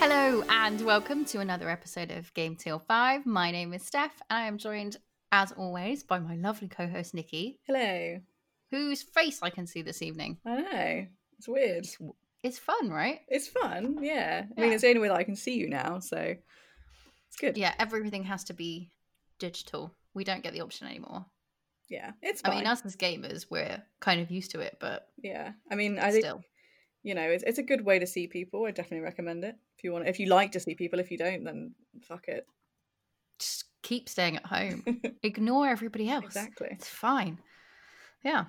Hello and welcome to another episode of Game Till 5. My name is Steph and I am joined, as always, by my lovely co host Nikki, Hello. whose face I can see this evening. I know. It's weird. It's fun, right? It's fun, yeah. I mean, it's the only way that I can see you now, so it's good. Yeah, everything has to be digital. We don't get the option anymore. Yeah, it's I mean, us as gamers, we're kind of used to it, but yeah, I mean, I think still. You know, it's it's a good way to see people. I definitely recommend it if you want. If you like to see people, if you don't, then fuck it. Just keep staying at home. Ignore everybody else. exactly. It's fine. Yeah.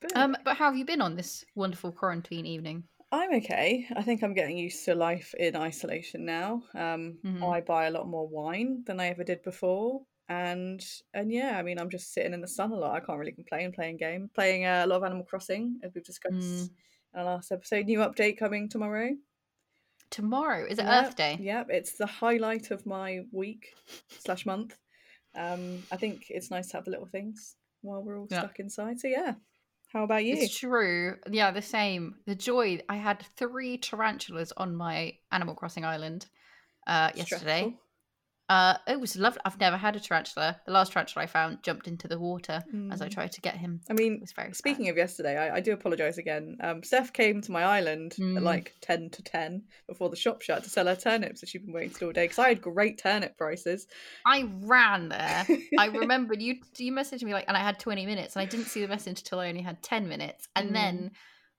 But Um, but how have you been on this wonderful quarantine evening? I'm okay. I think I'm getting used to life in isolation now. Um, Mhm. I buy a lot more wine than I ever did before, and and yeah, I mean, I'm just sitting in the sun a lot. I can't really complain. Playing game, playing uh, a lot of Animal Crossing, as we've discussed Mm. Our last episode. New update coming tomorrow. Tomorrow is it Yep, Earth Day? Yep, it's the highlight of my week slash month. Um, I think it's nice to have the little things while we're all Yeah. stuck inside. So yeah, how about you? It's true. Yeah, the same. The joy. I had three tarantulas on my Animal Crossing island uh, yesterday. Stressful? Uh, it was lovely. I've never had a tarantula. The last tarantula I found jumped into the water as I Mm. tried to get him. I mean, It was very Speaking sad. of yesterday, I, I do apologise again. Um, Steph came to my island Mm. at like 10 to 10 before the shop shut to sell her turnips that she'd been waiting to all day because I had great turnip prices. I ran there. I remembered you. You messaged me like, and I had twenty minutes, and I didn't see the message until I only had ten minutes, and Mm. then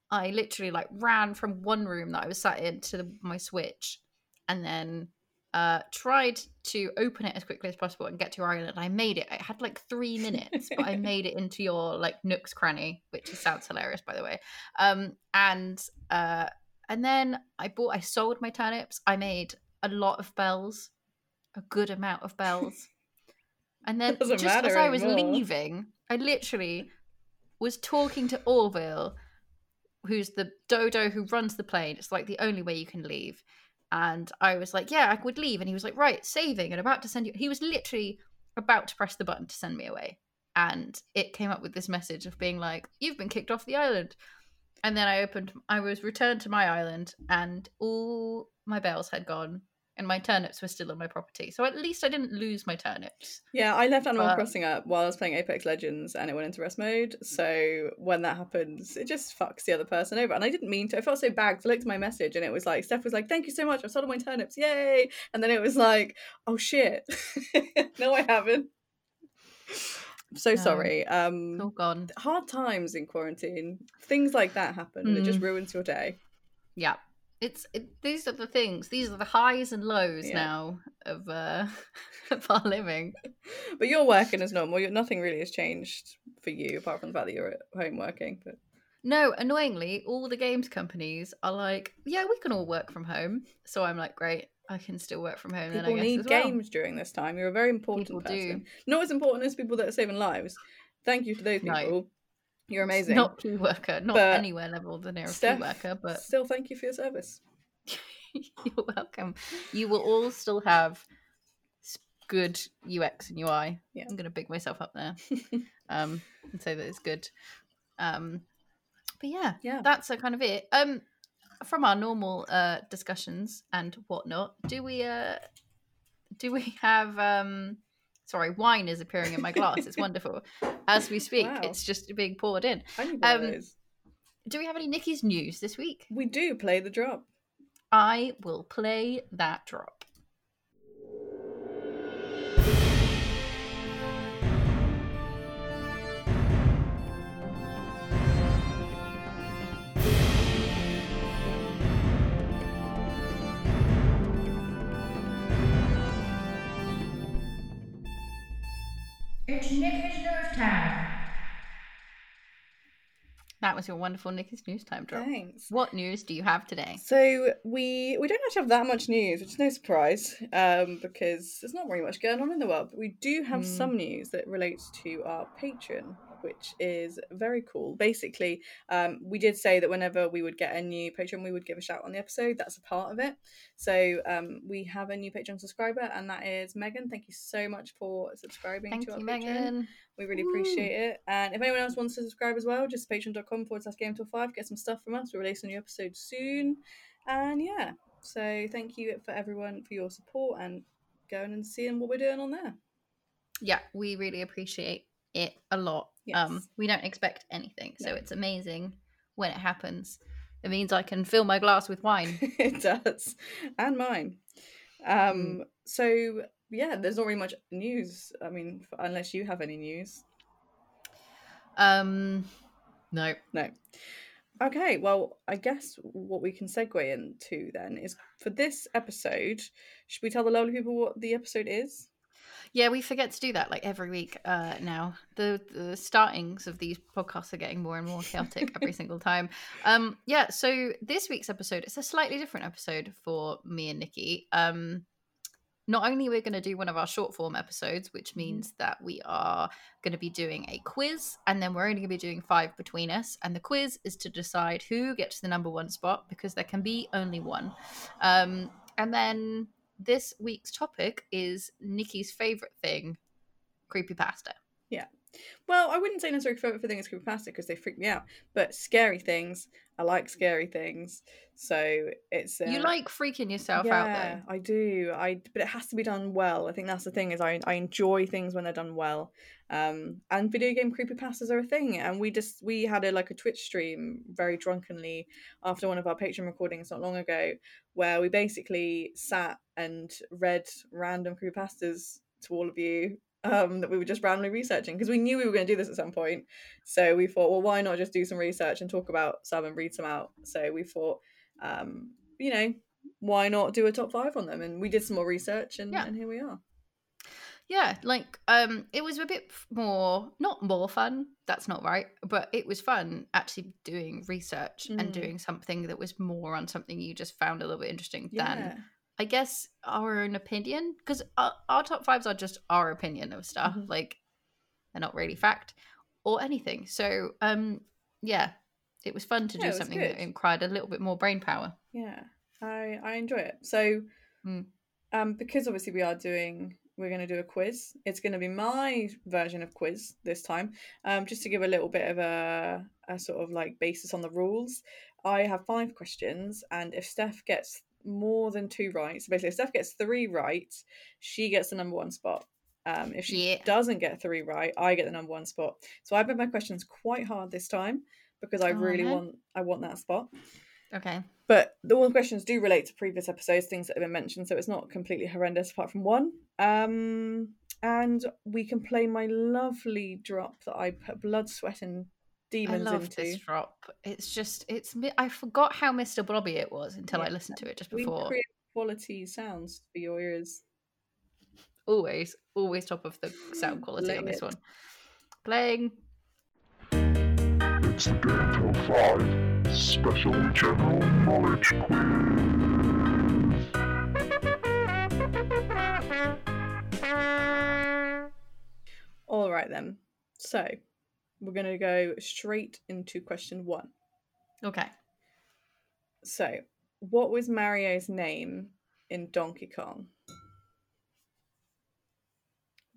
I literally like ran from one room that I was sat in to the, my switch, and then uh tried to open it as quickly as possible and get to your island. I made it. I had like three minutes, but I made it into your like Nook's cranny, which sounds hilarious, by the way. Um, and uh, and then I bought. I sold my turnips. I made a lot of bells, a good amount of bells. And then just as I was anymore. leaving, I literally was talking to Orville, who's the dodo who runs the plane. It's like the only way you can leave. And I was like, yeah, I would leave. And he was like, right, saving and about to send you. He was literally about to press the button to send me away. And it came up with this message of being like, you've been kicked off the island. And then I opened, I was returned to my island and all my bells had gone and my turnips were still on my property. So at least I didn't lose my turnips. Yeah, I left Animal But- Crossing up while I was playing Apex Legends and it went into rest mode. So when that happens, it just fucks the other person over. And I didn't mean to. I felt so bad I looked at my message and it was like, Steph was like, thank you so much. I've sold all my turnips. Yay. And then it was like, oh shit. no, I haven't. I'm so No. sorry. Um, all gone. hard times in quarantine. Things like that happen. and It just Mm. ruins your day. Yeah. It's it, these are the things. These are the highs and lows Yeah. now of uh of our living. But you're working as normal. You're, nothing really has changed for you apart from the fact that you're at home working. But No, annoyingly, all the games companies are like, yeah, we can all work from home. So I'm like, great, I can still work from home. then I people guess need well. games during this time. You're a very important People do. person. Not as important as people that are saving lives. Thank you to those No. You're amazing. Not key worker, not But anywhere level the nearest Steph, key worker, but still thank you for your service. you're welcome. You will all still have good UX and UI. Yeah. I'm gonna big myself up there, um, and say that it's good. Um, but yeah, Yeah. that's a kind of it. Um, from our normal uh discussions and whatnot, do we uh, do we have um. Sorry, wine is appearing in my glass. It's wonderful. As we speak, Wow. it's just being poured in. I need one Um. Do we have any Nikki's news this week? We do play the drop. I will play that drop. It's Nikki's news time. That was your wonderful Nikki's news time drop. Thanks. What news do you have today? So we we don't actually have that much news, which is no surprise, um, because there's not very much going on in the world. But we do have Mm. some news that relates to our Patreon, which is very cool. Basically, um, we did say that whenever we would get a new Patreon, we would give a shout on the episode. That's a part of it. So um, we have a new Patreon subscriber, and that is Megan. Thank you so much for subscribing Thank to our you, Patreon. Megan. We really Woo. appreciate it. And if anyone else wants to subscribe as well, just patreon.com forward slash game till five, get some stuff from us. We'll release a new episode soon. And yeah, so thank you for everyone for your support and going and seeing what we're doing on there. Yeah, we really appreciate it a lot. Yes. Um, we don't expect anything, so No. it's amazing when it happens. It means I can fill my glass with wine. it does. And mine. Um so yeah, there's not really much news. I mean, unless you have any news. um, no. No. Okay, well, I guess what we can segue into then is for this episode, should we tell the lovely people what the episode is? Yeah, we forget to do that like every week uh, now. The the startings of these podcasts are getting more and more chaotic every single time. Um, yeah, so this week's episode it's a slightly different episode for me and Nikki. Um, not only we're going to do one of our short form episodes, which means that we are going to be doing a quiz, and then we're only going to be doing five between us. And the quiz is to decide who gets the number one spot because there can be only one. Um, and then this week's topic is Nikki's favorite thing, creepypasta. Well, I wouldn't say necessarily favorite thing is creepypasta because they freak me out, but scary things. I like scary things, so it's uh, You like freaking yourself yeah, out though. I do. I but it has to be done well. I think that's the thing is I I enjoy things when they're done well. Um, and video game creepypastas are a thing, and we just we had a like a Twitch stream very drunkenly after one of our Patreon recordings not long ago, where we basically sat and read random creepypastas to all of you. Um, that we were just randomly researching because we knew we were going to do this at some point. So we thought, well, why not just do some research and talk about some and read some out? So we thought, um, you know, why not do a top five on them? And we did some more research, and, Yeah. and here we are. Yeah, like um it was a bit more not more fun, that's not right, but it was fun actually doing research and Mm. doing something that was more on something you just found a little bit interesting Yeah, than I guess our own opinion because our, our top fives are just our opinion of stuff. Mhm. Like they're not really fact or anything. So um yeah, it was fun to Yeah, do something good. that required a little bit more brain power. yeah, I I enjoy it. So, Mm. um, because obviously we are doing, we're going to do a quiz. It's going to be my version of quiz this time. Um, just to give a little bit of a a sort of like basis on the rules. I have five questions, and if Steph gets more than two right, so basically if Steph gets three right, she gets the number one spot. Um, if she Yeah. doesn't get three right, I get the number one spot. So I've made my questions quite hard this time because I Oh, really no. want I want that spot. Okay. But the all the questions do relate to previous episodes, things that have been mentioned, so it's not completely horrendous apart from one. Um, and we can play my lovely drop that I put blood, sweat, and demons I love into. this drop. It's just it's mi- I forgot how Mr. Blobby it was until I listened to it just We before. create quality sounds for your ears. Always, always top of the sound quality on this it. one. Playing. It's the Game Till 5 Special General Knowledge Quiz. All right then. So we're gonna go straight into question one. Okay. So, what was Mario's name in Donkey Kong?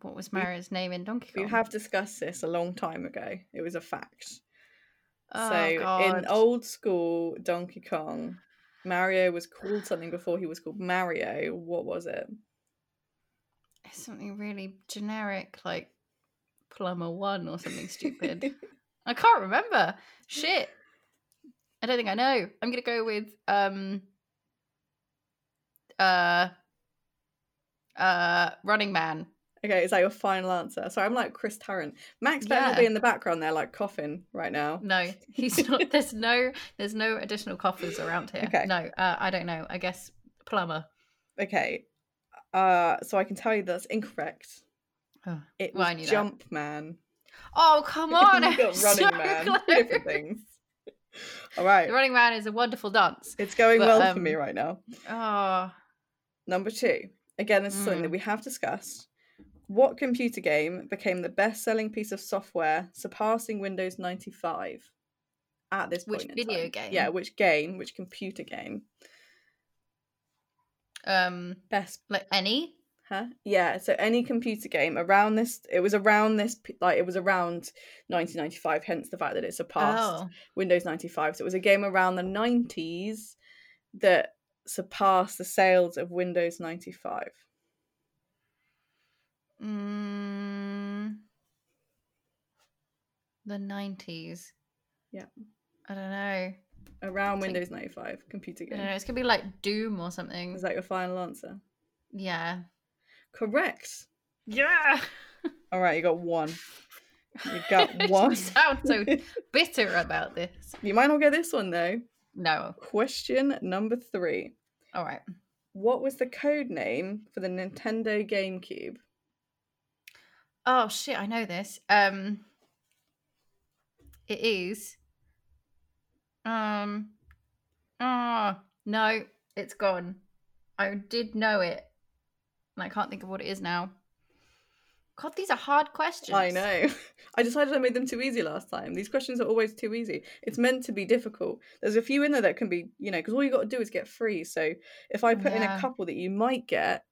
What was Mario's name in Donkey Kong? We have discussed this a long time ago. It was a fact. Oh, so God. in old school Donkey Kong, Mario was called something before he was called Mario. What was it? It's something really generic, like Plumber One or something stupid. I can't remember. Shit. I don't think I know. I'm gonna go with um uh uh Running Man. okay, is that your final answer? Sorry, I'm like Chris Tarrant. Max better not be in the background there, like coughing right now. No, he's not. There's no. There's no additional coffers around here. Okay. No, uh, I don't know. I guess plumber. Okay, uh, so I can tell you that's incorrect. Oh, It was I knew that. Jump Man. Oh come on! you got I'm Running so Man. close. Different things. All right, The Running Man is a wonderful dance. it's going but, well for me um, right now. Oh, Number two. Again, this is something that Mm. we have discussed. What computer game became the best-selling piece of software, surpassing Windows 95 at this Which point? in video time? game? Yeah, which game? Which computer game? Um, Best like any? Huh? Yeah, so any computer game around this, it was around this, like it was around 1995, hence the fact that it surpassed Oh, Windows 95. So it was a game around the 90s that surpassed the sales of Windows 95. mm, the nineties. Yeah. I don't know. Around Think- Windows 95 computer game. I don't know. It's gonna be like Doom or something. Is that your final answer? Yeah. Correct. Yeah. All right, you got one. You got one. You sound so bitter about this. you might not get this one though. No. Question number three. All right. What was the code name for the Nintendo GameCube? Oh shit! I know this. Um, it is. Um. Oh no, it's gone. I did know it, and I can't think of what it is now. God, these are hard questions. I know. I decided I made them too easy last time. These questions are always too easy. It's meant to be difficult. There's a few in there that can be, you know, because all you got to do is get free. So if I put in a couple that you might get,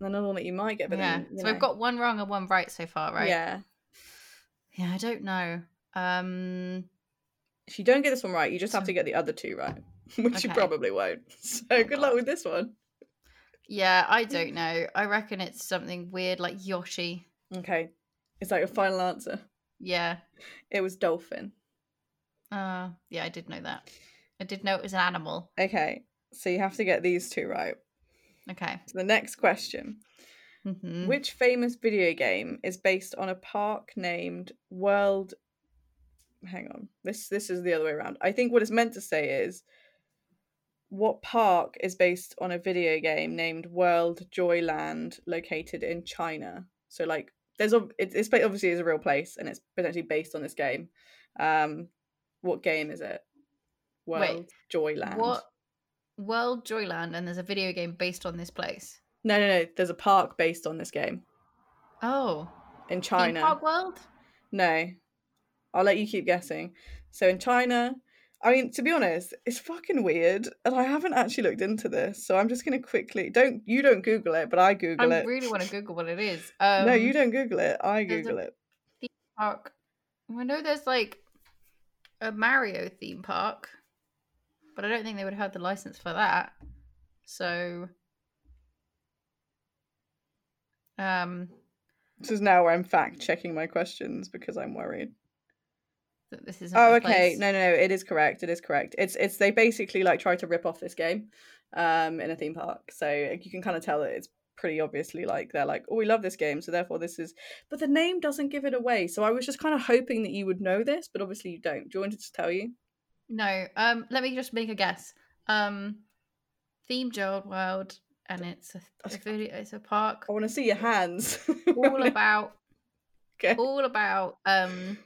and another one that you might get, but yeah. then, So know, we've got one wrong and one right so far, right? Yeah. Yeah. I don't know. Um. If you don't get this one right, you just have to get the other two right, which you probably won't. So good luck with this one. Yeah, I don't know. I reckon it's something weird like Yoshi. Okay. Is that your final answer? Yeah. It was dolphin. Uh. Yeah, I did know that. I did know it was an animal. Okay. So you have to get these two right. Okay. So the next question. hmm Which famous video game is based on a park named World Hang on. This this is the other way around. I think what it's meant to say is what park is based on a video game named World Joyland located in China. So like there's it's obviously is a real place and it's potentially based on this game. Um what game is it? World Wait, Joyland. What World Joyland and there's a video game based on this place. No, no, no. There's a park based on this game Oh. in Theme China. Park World? No. I'll let you keep guessing. So in China, I mean, to be honest, it's fucking weird, and I haven't actually looked into this, so I'm just gonna quickly don't you don't Google it, but I Google I it. I really want to Google what it is. Um no, you don't Google it. I Google it. park. I know there's like a Mario theme park, but I don't think they would have had the license for that. So um This is now where I'm fact checking my questions because I'm worried. That this isn't Oh, okay. place. No, no, no. It is correct. It is correct. It's it's they basically like try to rip off this game, um, in a theme park. So you can kind of tell that it's pretty obviously like they're like, oh, we love this game, so therefore this is. But the name doesn't give it away. So I was just kind of hoping that you would know this, but obviously you don't. Do you want to just tell you? No. Um let me just make a guess. Um themed Old World and it's a, a video it's a park I want to see your hands. all about okay. all about um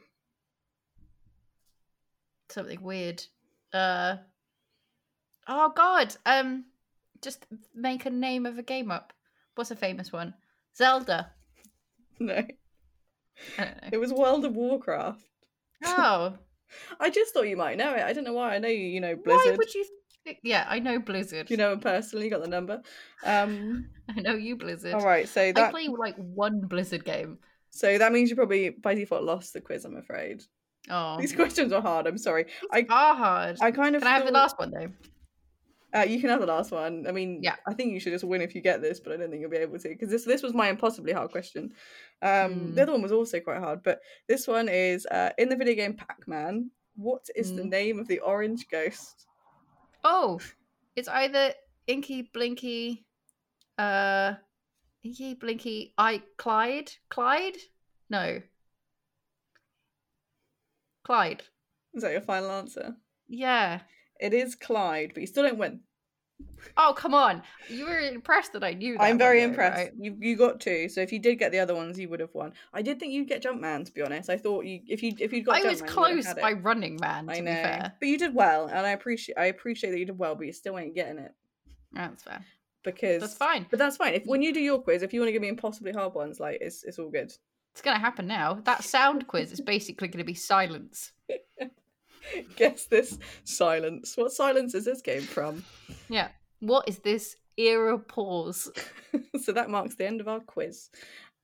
something weird. Uh oh god. Um just make a name of a game up. What's a famous one? Zelda. No, I don't know. it was World of Warcraft. Oh, I just thought you might know it. I don't know why. I know you. You know Blizzard. why would you? Think... Yeah, I know Blizzard. You know him personally. You got the number. Um. I know you, Blizzard. all right. So I play like one Blizzard game. so that means you probably by default lost the quiz. I'm afraid. Oh, These questions are hard. I'm sorry. I are hard. I kind of Can I have the last one though? Uh, you can have the last one. I mean, Yeah. I think you should just win if you get this, but I don't think you'll be able to because this this was my impossibly hard question. Um, Hmm. the other one was also quite hard, but this one is uh, in the video game Pac-Man. What is the Hmm. name of the orange ghost? Oh, it's either Inky Blinky, uh, Inky Blinky, I Clyde, Clyde, no, Clyde. Is that your final answer? Yeah. It is Clyde, but you still don't win. Oh come on! You were impressed that I knew. That I'm very though, impressed. right? You you got two, so if you did get the other ones, you would have won. I did think you'd get Jumpman, to be honest. I thought you if you if you'd got I was Jumpman, would've close by Running Man. To I be know, fair, but you did well, and I appreciate I appreciate that you did well, but you still ain't getting it. that's fair. because That's fine. But that's fine. If when you do your quiz, if you want to give me impossibly hard ones, like it's it's all good. It's going to happen now. That sound quiz is basically going to be silence. Guess this silence. What silence is this game from? Yeah. What is this era pause? so that marks the end of our quiz.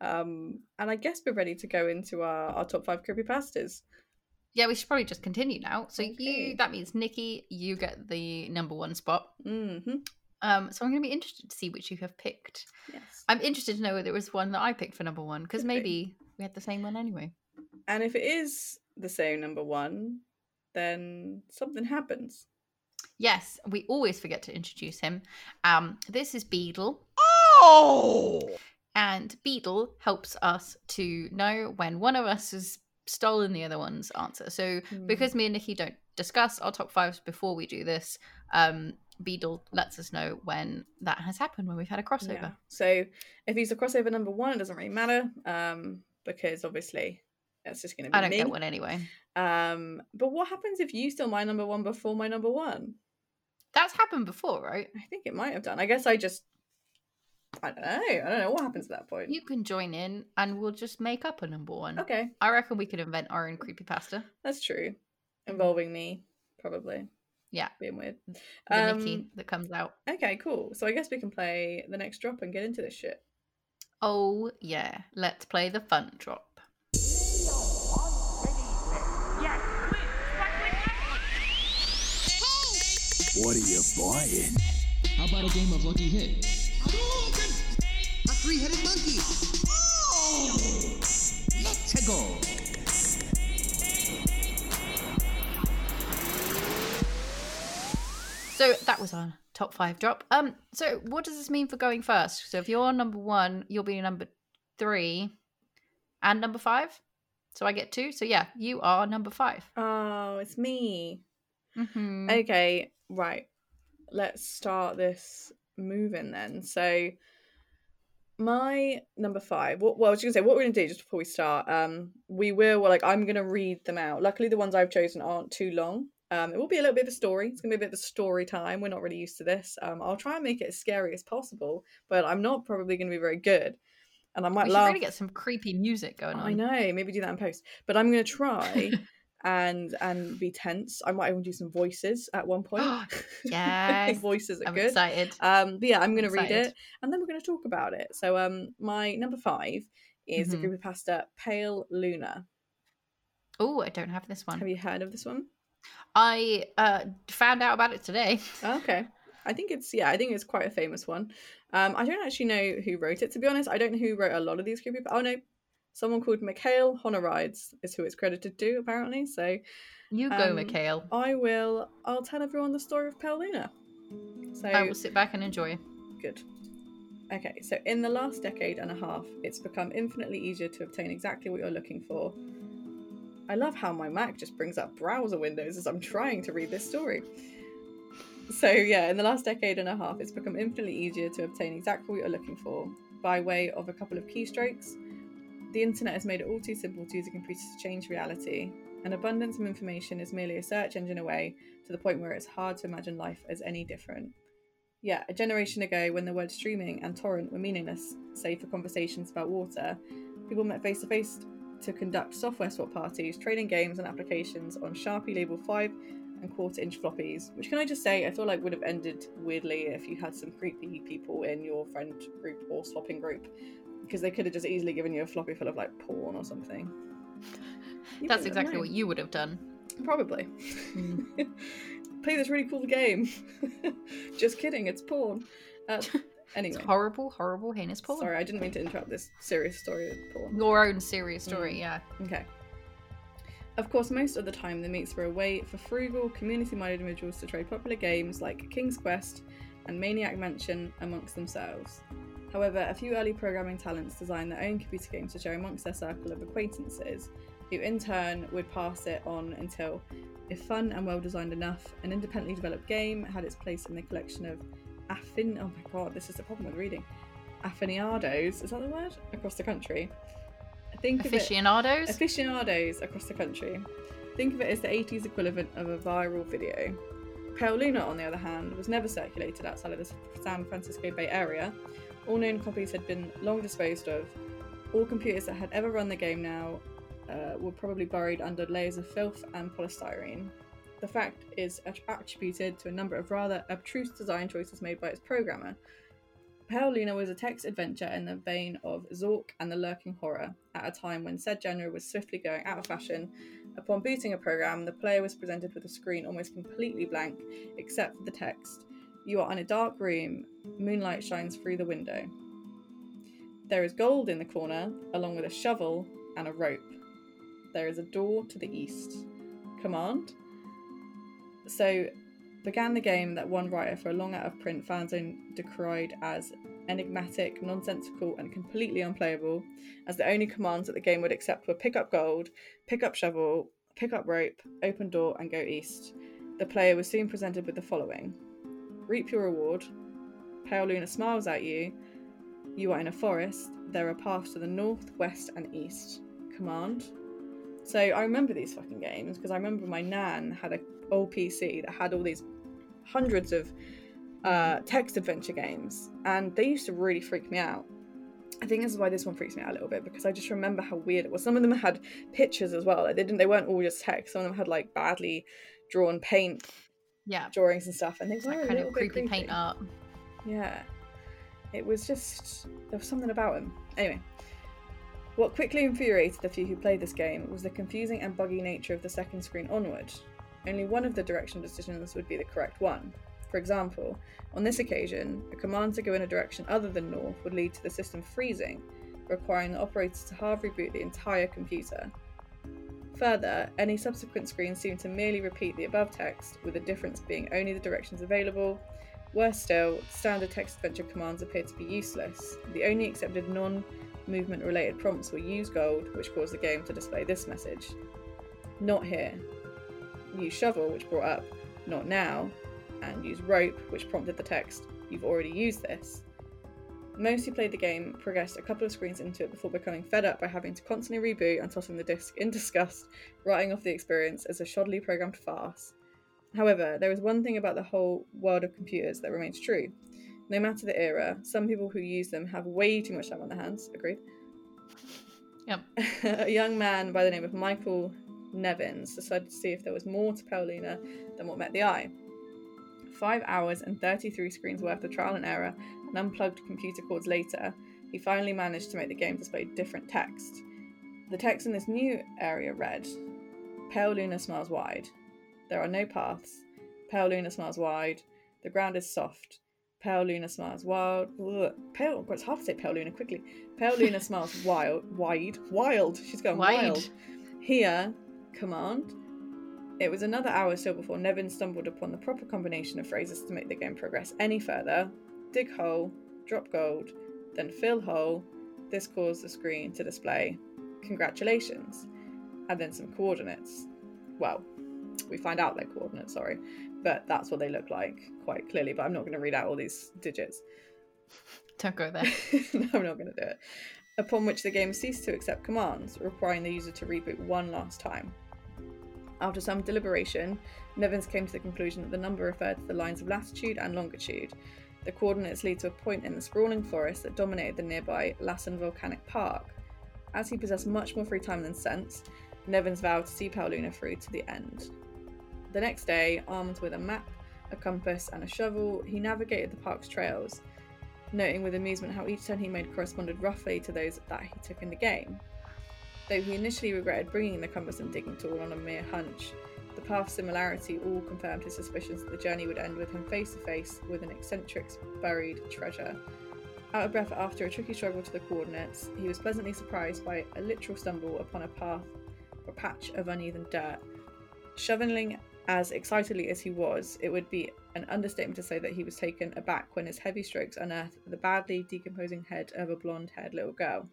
Um, and I guess we're ready to go into our, our top five creepypastas. Yeah, we should probably just continue now. So Okay. you that means Nikki, you get the number one spot. hmm Um, so I'm going to be interested to see which you have picked. Yes. I'm interested to know whether it was one that I picked for number one because maybe we had the same one anyway. And if it is the same number one, then something happens. Yes, we always forget to introduce him. Um, this is Beedle. Oh! and Beetle helps us to know when one of us has stolen the other one's answer. So Hmm. because me and Nikki don't discuss our top fives before we do this, um, Beetle lets us know when that has happened when we've had a crossover. Yeah. So if he's a crossover number one, it doesn't really matter um, because obviously that's just going to be I don't me. get one anyway. Um, but what happens if you steal my number one before my number one? That's happened before, right? I think it might have done. I guess I just. I don't know. I don't know what happens at that point. You can join in and we'll just make up a number one. Okay, I reckon we could invent our own creepypasta. that's true. Involving me, probably. Yeah. Being weird. The Um, Nikki that comes out. Okay, cool. So I guess we can play the next drop and get into this shit. Oh yeah, let's play the fun drop. What are you buying? How about a game of Lucky Hit? A three-headed monkey. Oh! Let's go. So that was our top five drop. Um, so what does this mean for going first? So if you're number one, you'll be number three and number five. So I get two. So yeah, you are number five. Oh, it's me. Mm-hmm. Okay, right. Let's start this moving then. So my number five. What well, I was gonna say what we're gonna do just before we start. Um, we will well, like I'm gonna read them out. Luckily, the ones I've chosen aren't too long. Um, it will be a little bit of a story. It's gonna be a bit of a story time. We're not really used to this. Um, I'll try and make it as scary as possible, but I'm not probably gonna be very good. And I might we should laugh. really get some creepy music going on. I know. Maybe do that in post. But I'm gonna try and and be tense. I might even do some voices at one point. Yes. voices are I'm good. excited. Um, but yeah, I'm gonna read it and then we're gonna talk about it. So um, my number five is Mhm. the group of pasta Pale Luna. Oh, I don't have this one. Have you heard of this one? I uh found out about it today. Okay. I think it's yeah, I think it's quite a famous one. Um, I don't actually know who wrote it to be honest. I don't know who wrote a lot of these creepy. Oh no, someone called Mikhail Honorides is who it's credited to apparently. So You go, Um, Mikhail. I will. I'll tell everyone the story of Pale Luna. So I will sit back and enjoy. good. Okay, so in the last decade and a half, it's become infinitely easier to obtain exactly what you're looking for. I love how my Mac just brings up browser windows as I'm trying to read this story. So, yeah, in the last decade and a half, it's become infinitely easier to obtain exactly what you're looking for by way of a couple of keystrokes. The internet has made it all too simple to use a computer to change reality. An abundance of information is merely a search engine away to the point where it's hard to imagine life as any different. Yeah, a generation ago, when the words streaming and torrent were meaningless, save for conversations about water, people met face to face to conduct software swap parties, trading games and applications on Sharpie Label 5 and quarter inch floppies. Which, can I just say, I feel like would have ended weirdly if you had some creepy people in your friend group or swapping group, because they could have just easily given you a floppy full of like porn or something. You That's exactly what you would have done. Probably. Play this really cool game. Just kidding, it's porn. Uh, It's anyway, horrible, horrible, heinous porn. sorry, I didn't mean to interrupt this serious story with porn. Your own serious story, Mm. yeah. Okay. Of course, most of the time, the meets were a way for frugal, community minded individuals to trade popular games like King's Quest and Maniac Mansion amongst themselves. However, a few early programming talents designed their own computer games to share amongst their circle of acquaintances, who in turn would pass it on until, if fun and well designed enough, an independently developed game had its place in the collection of affin. Oh my god, this is a problem with reading. Affiniados, is that the word? Across the country. Think of it Aficionados? aficionados across the country. Think of it as the 80s equivalent of a viral video. Pale Luna, on the other hand, was never circulated outside of the San Francisco Bay Area. All known copies had been long disposed of. All computers that had ever run the game now uh, were probably buried under layers of filth and polystyrene. The fact is attributed to a number of rather abstruse design choices made by its programmer. Pale Luna was a text adventure in the vein of Zork and the Lurking Horror, at a time when said genre was swiftly going out of fashion. Upon booting a program, the player was presented with a screen almost completely blank, except for the text. You are in a dark room, moonlight shines through the window. There is gold in the corner, along with a shovel and a rope. There is a door to the east. Command? So, began the game that one writer for a long out of print fanzine decried as enigmatic, nonsensical, and completely unplayable, as the only commands that the game would accept were pick up gold, pick up shovel, pick up rope, open door, and go east. The player was soon presented with the following Reap your reward, Pale Luna smiles at you, you are in a forest, there are paths to the north, west, and east. Command. So I remember these fucking games because I remember my nan had a old PC that had all these hundreds of uh, text adventure games, and they used to really freak me out. I think this is why this one freaks me out a little bit because I just remember how weird it was. Some of them had pictures as well. Like they didn't. They weren't all just text. Some of them had like badly drawn paint Yeah. drawings and stuff, and they were That kind of bit creepy paint art. yeah. It was just there was something about them. Anyway. What quickly infuriated the few who played this game was the confusing and buggy nature of the second screen onward. Only one of the direction decisions would be the correct one. For example, on this occasion, a command to go in a direction other than north would lead to the system freezing, requiring the operator to hard reboot the entire computer. Further, any subsequent screens seem to merely repeat the above text, with the difference being only the directions available. Worse still, standard text adventure commands appear to be useless. The only accepted non movement related prompts were use gold, which caused the game to display this message Not here. Use shovel, which brought up Not now. And use rope, which prompted the text You've already used this. Most who played the game progressed a couple of screens into it before becoming fed up by having to constantly reboot and tossing the disc in disgust, writing off the experience as a shoddily programmed farce. However, there is one thing about the whole world of computers that remains true. No matter the era, some people who use them have way too much time on their hands. Agreed? Yep. a young man by the name of Michael Nevins decided to see if there was more to Pale Luna than what met the eye. Five hours and 33 screens worth of trial and error and unplugged computer cords later, he finally managed to make the game display different text. The text in this new area read Pale Luna smiles wide. There are no paths. Pale Luna smiles wide. The ground is soft. Pale Luna smiles wild. Ugh. Pale. It's hard to say Pale Luna quickly. Pale Luna smiles wild. Wide. Wild. She's going Wide. wild. Here, command. It was another hour still before Nevin stumbled upon the proper combination of phrases to make the game progress any further. Dig hole, drop gold, then fill hole. This caused the screen to display congratulations, and then some coordinates. Well, we find out their coordinates, sorry, but that's what they look like quite clearly. But I'm not going to read out all these digits. Don't go there. no, I'm not going to do it. Upon which the game ceased to accept commands, requiring the user to reboot one last time. After some deliberation, Nevins came to the conclusion that the number referred to the lines of latitude and longitude. The coordinates lead to a point in the sprawling forest that dominated the nearby Lassen Volcanic Park. As he possessed much more free time than sense, Nevins vowed to see Pale Luna through to the end. The next day, armed with a map, a compass, and a shovel, he navigated the park's trails, noting with amusement how each turn he made corresponded roughly to those that he took in the game. Though he initially regretted bringing the cumbersome digging tool on a mere hunch, the path similarity all confirmed his suspicions that the journey would end with him face to face with an eccentric's buried treasure. Out of breath after a tricky struggle to the coordinates, he was pleasantly surprised by a literal stumble upon a path or patch of uneven dirt. Shoveling as excitedly as he was, it would be an understatement to say that he was taken aback when his heavy strokes unearthed the badly decomposing head of a blonde haired little girl.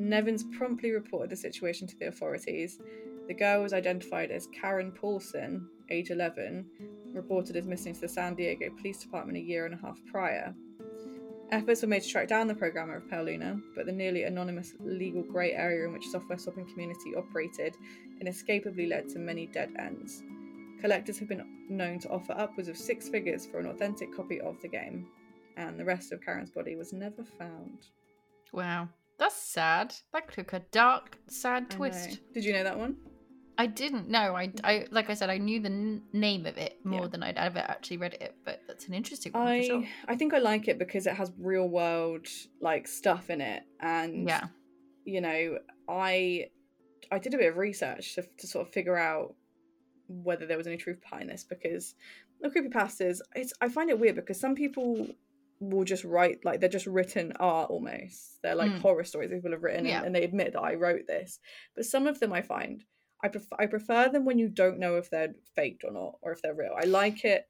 Nevins promptly reported the situation to the authorities. The girl was identified as Karen Paulson, age 11, reported as missing to the San Diego Police Department a year and a half prior. Efforts were made to track down the programmer of Pale Luna, but the nearly anonymous legal grey area in which software swapping community operated inescapably led to many dead ends. Collectors have been known to offer upwards of six figures for an authentic copy of the game, and the rest of Karen's body was never found. Wow. That's sad. That took a dark, sad twist. Did you know that one? I didn't know. I, I like I said, I knew the n- name of it more Yeah. than I'd ever actually read it. But that's an interesting one I for sure. I think I like it because it has real world like stuff in it, and Yeah. you know, I I did a bit of research to, to sort of figure out whether there was any truth behind this because the creepypastas, it's I find it weird because some people will just write like they're just written art almost. They're like Mm. horror stories people have written Yeah. and, and they admit that I wrote this. But some of them I find I prefer I prefer them when you don't know if they're faked or not or if they're real. I like it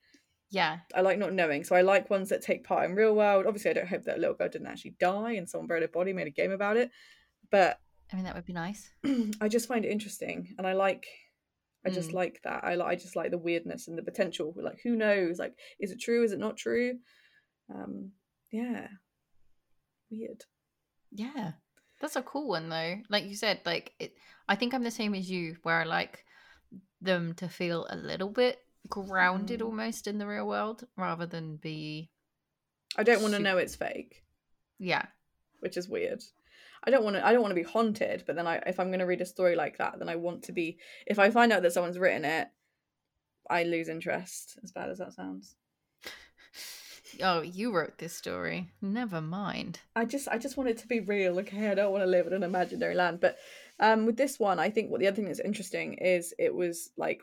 Yeah. I like not knowing. So I like ones that take part in real world. Obviously, I don't hope that a little girl didn't actually die and someone buried her body, made a game about it. But I mean, that would be nice. I just find it interesting, and I like, I just Mm. like that. I I just like the weirdness and the potential. Like, who knows? Like, is it true? Is it not true? Um, yeah, weird. Yeah. That's a cool one though. Like you said, like it I think I'm the same as you where I like them to feel a little bit grounded Mm. almost in the real world rather than be I don't want to Sup- know it's fake, yeah. which is weird. I don't want to. I don't want to be haunted. But then, I, if I'm going to read a story like that, then I want to be. If I find out that someone's written it, I lose interest. As bad as that sounds. Oh, you wrote this story. Never mind. I just I just want it to be real, okay? I don't want to live in an imaginary land. But um with this one, I think what the other thing that's interesting is it was like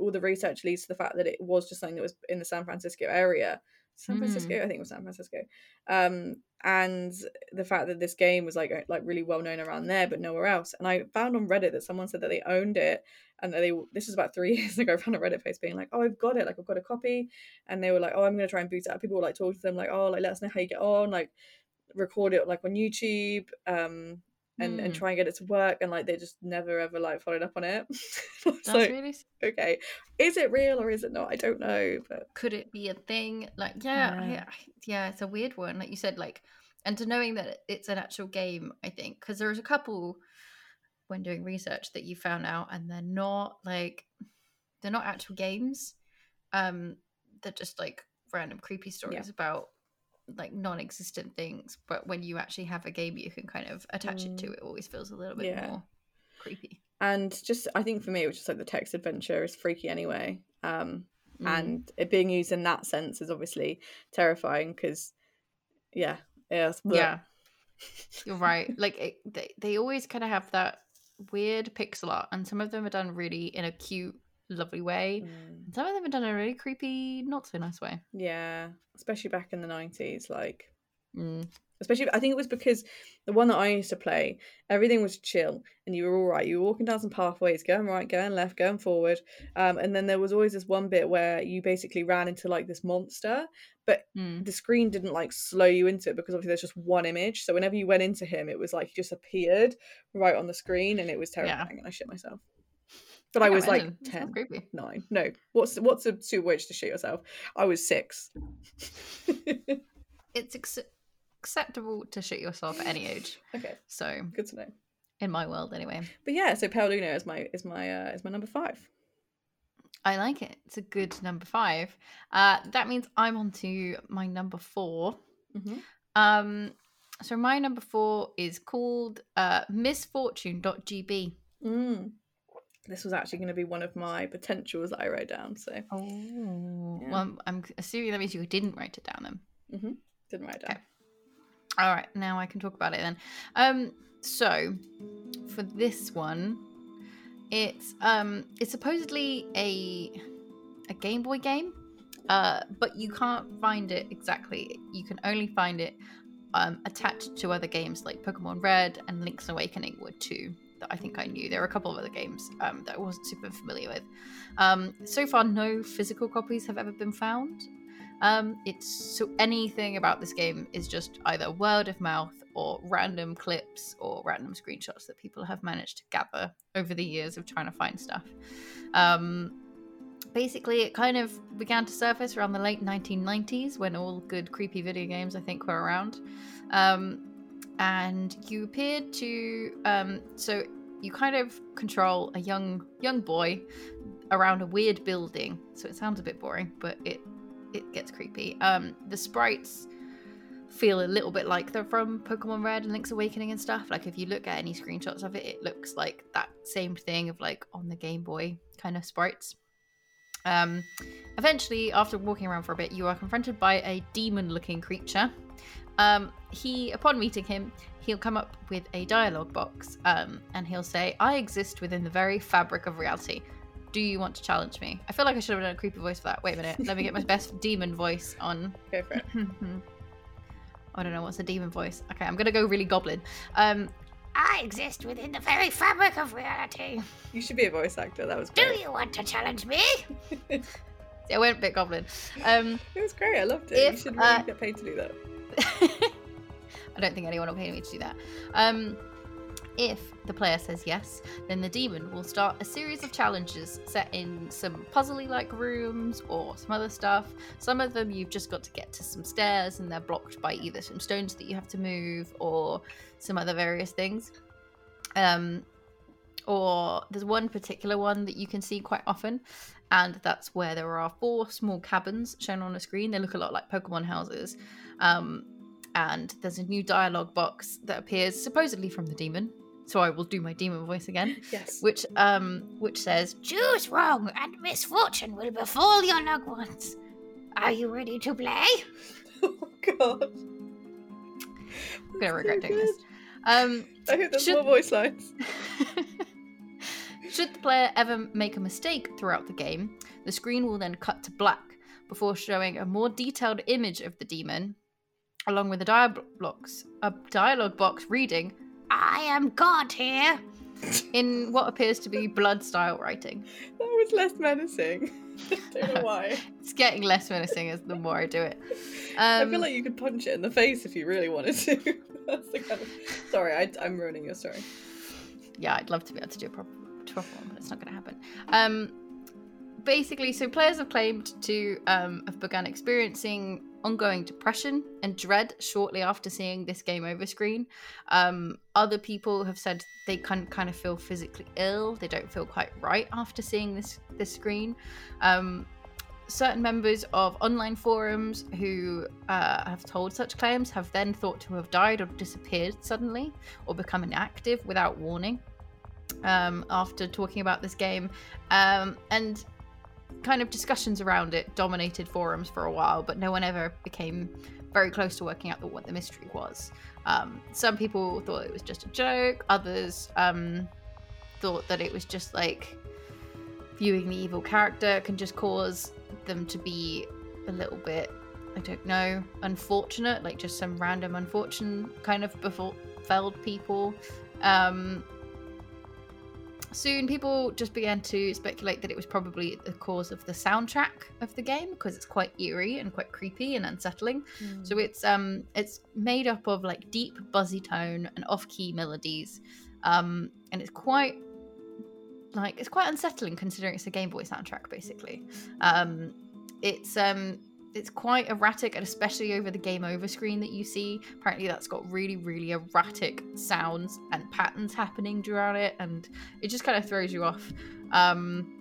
all the research leads to the fact that it was just something that was in the San Francisco area. San Francisco, I think it was San Francisco. Um and the fact that this game was like like really well known around there but nowhere else. And I found on Reddit that someone said that they owned it and that they this was about 3 years ago I found a Reddit post being like, "Oh, I've got it. Like I've got a copy." And they were like, "Oh, I'm to try and boot it up." People were like talking to them like, "Oh, like let us know how you get on." Like record it like on YouTube um and and Hmm. try and get it to work and like they just never ever like followed up on it. That's really okay, is it real or is it not? I don't know, but could it be a thing? Like yeah, Yeah. I- yeah, it's a weird one. Like you said, like and to knowing that it's an actual game, I think because there's a couple when doing research that you found out and they're not like they're not actual games. Um, they're just like random creepy stories about like non-existent things. But when you actually have a game, you can kind of attach it to. Mm. It always feels a little bit Yeah. more creepy. and just I think for me, it was just like the text adventure is freaky anyway. Um, Mm. and it being used in that sense is obviously terrifying because, yeah, yeah, yeah you're right like it, they, they always kind of have that weird pixel art and some of them are done really in a cute lovely way Mm, and some of them are done in a really creepy not so nice way yeah, especially back in the nineties, like mm. especially I think it was because the one that I used to play, everything was chill and you were all right. You were walking down some pathways, going right, going left, going forward, um, and then there was always this one bit where you basically ran into like this monster, but Mm. the screen didn't like slow you into it because obviously there's just one image. So whenever you went into him, it was like he just appeared right on the screen, and it was Yeah. terrifying, and I shit myself. But I was like imagine. Sounds 10, creepy 9. No, what's what's a super witch to shoot yourself? I was six. it's ex- acceptable to shoot yourself at any age okay, so good to know. in my world anyway But yeah, so Pale Luna is my is my uh, is my number five. i like it it's a good number five uh that means i'm on to my number four Mm-hmm. um so my number four is called uh misfortune.gb Mm. This was actually going to be one of my potentials that I wrote down. So Oh, Yeah. well, I'm, I'm assuming that means you didn't write it down then. didn't write it down. Okay. All right, now I can talk about it then. Um, so for this one, it's um, it's supposedly a a Game Boy game, uh, but you can't find it exactly. You can only find it um, attached to other games like Pokemon Red and Link's Awakening were two that I think I knew. There were a couple of other games um, that I wasn't super familiar with. Um, so far, no physical copies have ever been found. Um, it's so anything about this game is just either word of mouth or random clips or random screenshots that people have managed to gather over the years of trying to find stuff. Um, basically, it kind of began to surface around the late 1990s when all good creepy video games, I think, were around. Um, and you appeared to, um, so you kind of control a young young boy around a weird building. So it sounds a bit boring, but it it gets creepy. Um, the sprites feel a little bit like they're from Pokemon Red and Link's Awakening and stuff. Like if you look at any screenshots of it, it looks like that same thing of like on the Game Boy kind of sprites. Um, eventually, after walking around for a bit, you are confronted by a demon-looking creature. Um, he, upon meeting him, he'll come up with a dialogue box, um, and he'll say, "I exist within the very fabric of reality. Do you want to challenge me?" I feel like I should have done a creepy voice for that. Wait a minute, let me get my best demon voice on. Go for it. I don't know what's a demon voice. Okay, I'm gonna go really goblin. Um, I exist within the very fabric of reality. You should be a voice actor. That was Great. Do you want to challenge me? I went a bit goblin. Um, It was great. I loved it. you should really uh, get paid to do that. I don't think anyone will pay me to do that. Um, if the player says yes, then the demon will start a series of challenges set in some puzzly like rooms or some other stuff. Some of them you've just got to get to some stairs and they're blocked by either some stones that you have to move or some other various things. Um, or there's one particular one that you can see quite often, and that's where there are four small cabins shown on a screen. They look a lot like Pokemon houses. Um, and there's a new dialogue box that appears supposedly from the demon. So I will do my demon voice again, Yes. which um which says, Choose wrong, and misfortune will befall your loved ones. Are you ready to play? oh god. I'm gonna regret doing this. Um I hope there's Should- more voice lines. Should the player ever make a mistake throughout the game, the screen will then cut to black before showing a more detailed image of the demon, along with a dialogue box, a dialogue box reading I am God here. in what appears to be blood style writing. That was less menacing. Don't know why. It's getting less menacing as the more I do it. I Um, feel like you could punch it in the face if you really wanted to. That's the kind of. Sorry, I, I'm ruining your story. yeah, I'd love to be able to do a proper, proper one, but it's not going to happen. Um, basically, so players have claimed to um, have begun experiencing ongoing depression and dread shortly after seeing this game over screen. Um, other people have said they can kind of feel physically ill; they don't feel quite right after seeing this this screen. Um, certain members of online forums who uh, have told such claims have then thought to have died or disappeared suddenly or become inactive without warning um, after talking about this game. Um, and kind of discussions around it dominated forums for a while, but no one ever became very close to working out the, what the mystery was. Um, some people thought it was just a joke, others um, thought that it was just like viewing the evil character can just cause them to be a little bit, I don't know, unfortunate, like just some random unfortunate kind of befelled people. Um, soon people just began to speculate that it was probably the cause of the soundtrack of the game because it's quite eerie and quite creepy and unsettling. So it's um it's made up of like deep buzzy tone and off-key melodies. Um and it's quite like it's quite unsettling considering it's a Game Boy soundtrack basically. Um it's um it's quite erratic and especially over the game over screen that you see apparently that's got really really erratic sounds and patterns happening throughout it and it just kind of throws you off um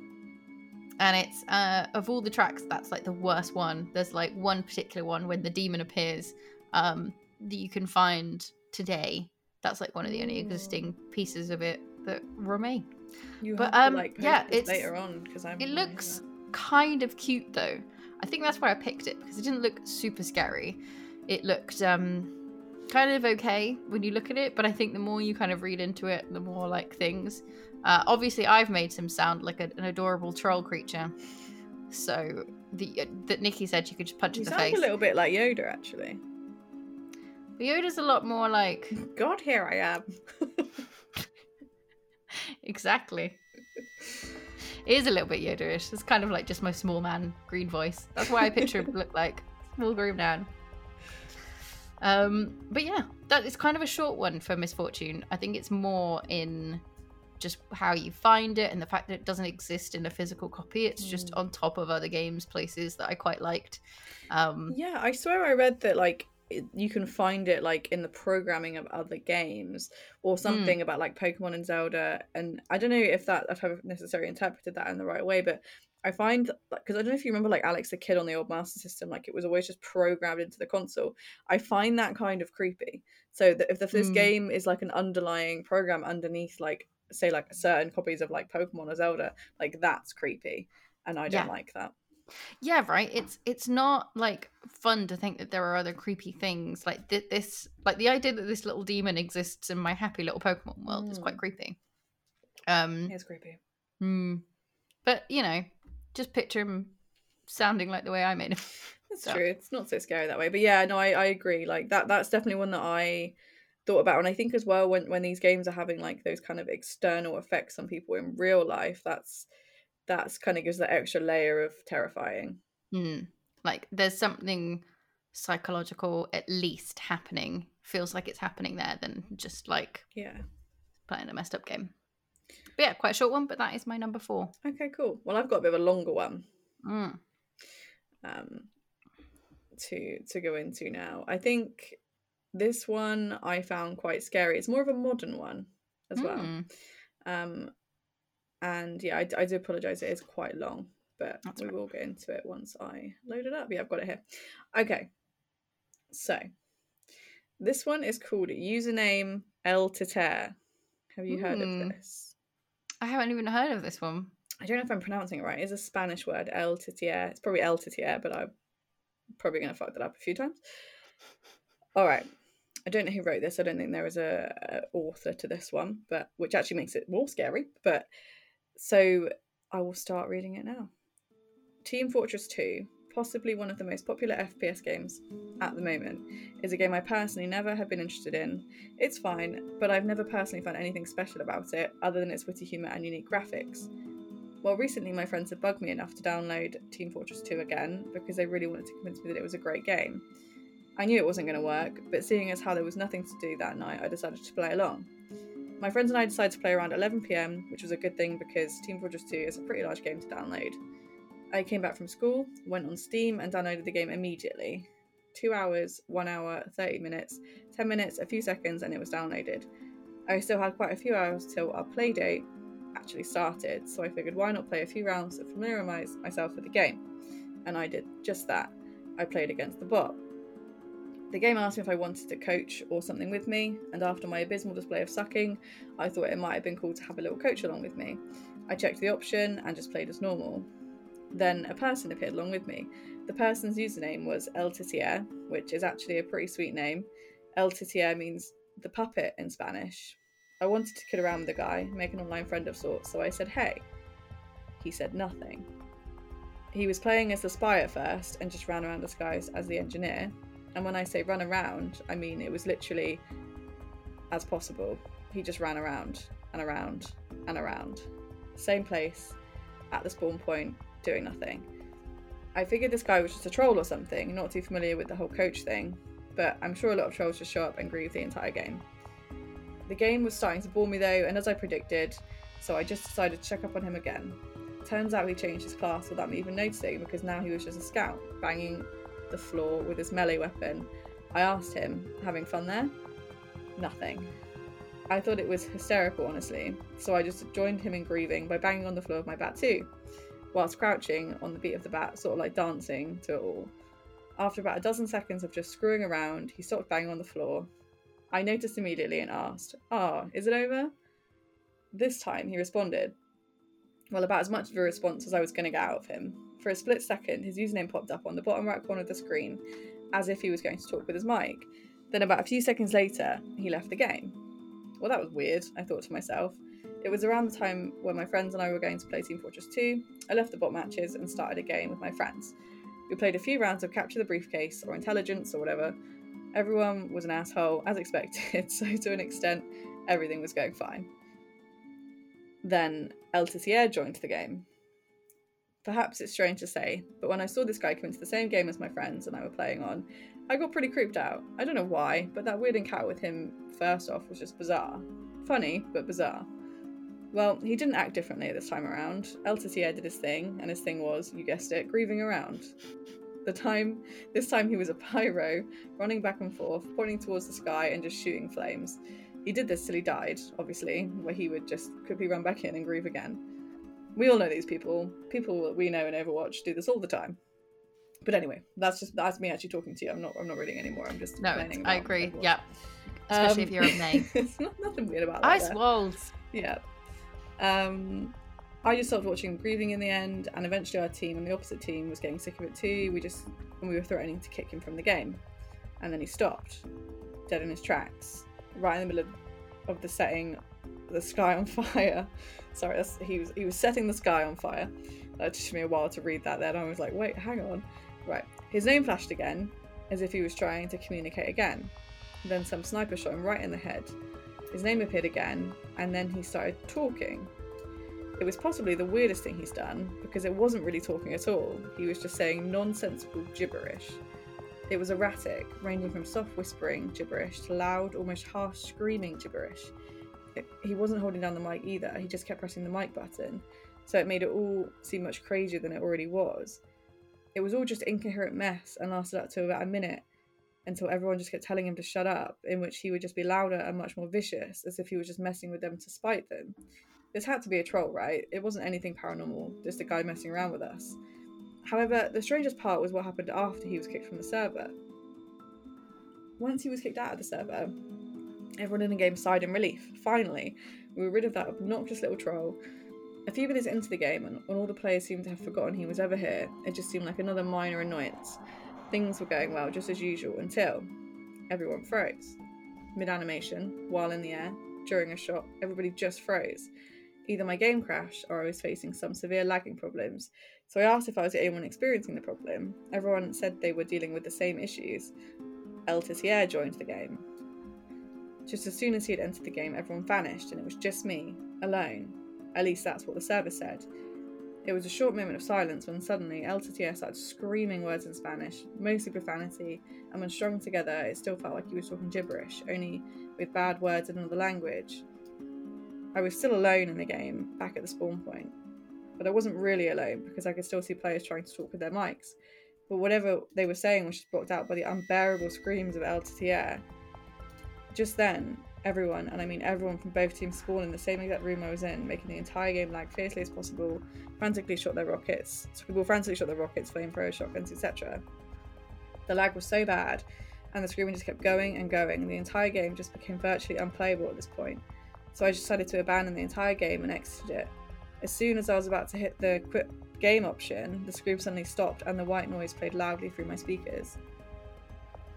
and it's uh of all the tracks that's like the worst one there's like one particular one when the demon appears um that you can find today that's like one of the only existing pieces of it that remain You But, have um, to, like, yeah, it's- later on because I'm. it looks kind of cute though. I think that's why I picked it because it didn't look super scary. It looked um kind of okay when you look at it, but I think the more you kind of read into it, the more like things. Uh, obviously, I've made some sound like a, an adorable troll creature. So the uh, that Nikki said you could just punch You in the face. a little bit like Yoda, actually. But Yoda's a lot more like God, here I am. exactly. It is a little bit Yoda-ish. It's kind of like just my small man green voice. That's why I picture him look like small green man. Um, but yeah, that is kind of a short one for Misfortune. I think it's more in just how you find it and the fact that it doesn't exist in a physical copy. It's just on top of other games, places that I quite liked. Um, Yeah, I swear I read that like it, you can find it like in the programming of other games or something about like Pokemon and Zelda. And I don't know if that I've necessarily interpreted that in the right way, but I find because I don't know if you remember like Alex the Kidd on the old Master System, like it was always just programmed into the console. I find that kind of creepy. So that if the, this Mm. game is like an underlying program underneath, like say like certain copies of like Pokemon or Zelda, like that's creepy, and I don't Yeah. like that. Yeah, right. It's it's not like fun to think that there are other creepy things like thi- this. Like the idea that this little demon exists in my happy little Pokemon world is quite Mm. creepy. Um, It's creepy. hmm. but you know, just picture him sounding like the way I made him. That's So- true. It's not so scary that way. But yeah, no, I, I agree. Like that that's definitely one that I thought about. And I think as well when when these games are having like those kind of external effects on people in real life, that's that's kind of gives that extra layer of terrifying. Hmm. Like there's something psychological at least happening. Feels like it's happening there than just like Yeah. playing a messed up game. But yeah, quite a short one, but that is my number four. Okay, cool. Well I've got a bit of a longer one Mm. um to to go into now. I think this one I found quite scary. It's more of a modern one as well. Mm. Um, and yeah, I, I do apologize. It is quite long, but That's we right. will get into it once I load it up. Yeah, I've got it here. Okay, so this one is called username El Titer. Have you heard Hmm. of this? I haven't even heard of this one. I don't know if I'm pronouncing it right. It's a Spanish word, El Titier. It's probably El Titier, but I'm probably going to fuck that up a few times. All right. I don't know who wrote this. I don't think there is a, a author to this one, but which actually makes it more scary. But so I will start reading it now. Team Fortress 2, possibly one of the most popular FPS games at the moment, is a game I personally never have been interested in. It's fine, but I've never personally found anything special about it other than its witty humour and unique graphics. Well, recently my friends had bugged me enough to download Team Fortress 2 again because they really wanted to convince me that it was a great game. I knew it wasn't going to work, but seeing as how there was nothing to do that night, I decided to play along. My friends and I decided to play around 11pm, which was a good thing because Team Fortress 2 is a pretty large game to download. I came back from school, went on Steam, and downloaded the game immediately. Two hours, one hour, 30 minutes, 10 minutes, a few seconds, and it was downloaded. I still had quite a few hours till our play date actually started, so I figured why not play a few rounds to familiarise myself with the game. And I did just that. I played against the bot. The game asked me if I wanted to coach or something with me, and after my abysmal display of sucking, I thought it might have been cool to have a little coach along with me. I checked the option and just played as normal. Then a person appeared along with me. The person's username was El Titier, which is actually a pretty sweet name. El Titier means the puppet in Spanish. I wanted to kid around with the guy, make an online friend of sorts, so I said, hey. He said nothing. He was playing as the spy at first and just ran around disguised as the engineer. And when I say run around, I mean it was literally as possible. He just ran around and around and around. Same place, at the spawn point, doing nothing. I figured this guy was just a troll or something, not too familiar with the whole coach thing, but I'm sure a lot of trolls just show up and grieve the entire game. The game was starting to bore me though, and as I predicted, so I just decided to check up on him again. Turns out he changed his class without me even noticing because now he was just a scout, banging the floor with his melee weapon. I asked him, having fun there? Nothing. I thought it was hysterical, honestly, so I just joined him in grieving by banging on the floor with my bat too, whilst crouching on the beat of the bat, sort of like dancing to it all. After about a dozen seconds of just screwing around, he stopped banging on the floor. I noticed immediately and asked, Ah, is it over? This time he responded. Well, about as much of a response as I was going to get out of him. For a split second, his username popped up on the bottom right corner of the screen, as if he was going to talk with his mic. Then, about a few seconds later, he left the game. Well, that was weird, I thought to myself. It was around the time when my friends and I were going to play Team Fortress 2. I left the bot matches and started a game with my friends. We played a few rounds of Capture the Briefcase or Intelligence or whatever. Everyone was an asshole, as expected, so to an extent, everything was going fine. Then Titier joined the game. Perhaps it's strange to say, but when I saw this guy come into the same game as my friends and I were playing on, I got pretty creeped out. I don't know why, but that weird encounter with him, first off, was just bizarre. Funny, but bizarre. Well, he didn't act differently this time around. El did his thing, and his thing was, you guessed it, grieving around. The time this time he was a pyro, running back and forth, pointing towards the sky and just shooting flames. He did this till he died, obviously, where he would just quickly run back in and grieve again. We all know these people. People that we know in Overwatch do this all the time. But anyway, that's just that's me actually talking to you. I'm not I'm not reading anymore. I'm just No, I agree. Overwatch. Yeah. Especially Um, if you're a Mei. it's not nothing weird about that. Ice there. walls. Yeah. Um, I just stopped watching Grieving in the end, and eventually our team and the opposite team was getting sick of it too. We just and we were threatening to kick him from the game, and then he stopped, dead in his tracks, right in the middle of, of the setting the sky on fire. Sorry, that's, he was he was setting the sky on fire. That took me a while to read that. Then I was like, wait, hang on. Right, his name flashed again, as if he was trying to communicate again. Then some sniper shot him right in the head. His name appeared again, and then he started talking. It was possibly the weirdest thing he's done because it wasn't really talking at all. He was just saying nonsensical gibberish. It was erratic, ranging from soft whispering gibberish to loud, almost harsh screaming gibberish. He wasn't holding down the mic either, he just kept pressing the mic button, so it made it all seem much crazier than it already was. It was all just incoherent mess and lasted up to about a minute until everyone just kept telling him to shut up, in which he would just be louder and much more vicious, as if he was just messing with them to spite them. This had to be a troll, right? It wasn't anything paranormal, just a guy messing around with us. However, the strangest part was what happened after he was kicked from the server. Once he was kicked out of the server, everyone in the game sighed in relief. Finally, we were rid of that obnoxious little troll. A few minutes into the game, and when all the players seemed to have forgotten he was ever here, it just seemed like another minor annoyance. Things were going well, just as usual, until everyone froze. Mid animation, while in the air, during a shot, everybody just froze. Either my game crashed or I was facing some severe lagging problems. So I asked if I was the only one experiencing the problem. Everyone said they were dealing with the same issues. El joined the game. Just as soon as he had entered the game, everyone vanished, and it was just me, alone. At least that's what the server said. It was a short moment of silence when suddenly Titier started screaming words in Spanish, mostly profanity, and when strung together, it still felt like he was talking gibberish, only with bad words in another language. I was still alone in the game, back at the spawn point. But I wasn't really alone because I could still see players trying to talk with their mics. But whatever they were saying was just blocked out by the unbearable screams of El Titier. Just then, everyone, and I mean everyone from both teams spawned in the same exact room I was in, making the entire game lag fiercely as possible, frantically shot their rockets. So people frantically shot their rockets, flamethrower, shotguns, etc. The lag was so bad, and the screaming just kept going and going, the entire game just became virtually unplayable at this point. So I decided to abandon the entire game and exited it. As soon as I was about to hit the quit game option, the scream suddenly stopped and the white noise played loudly through my speakers.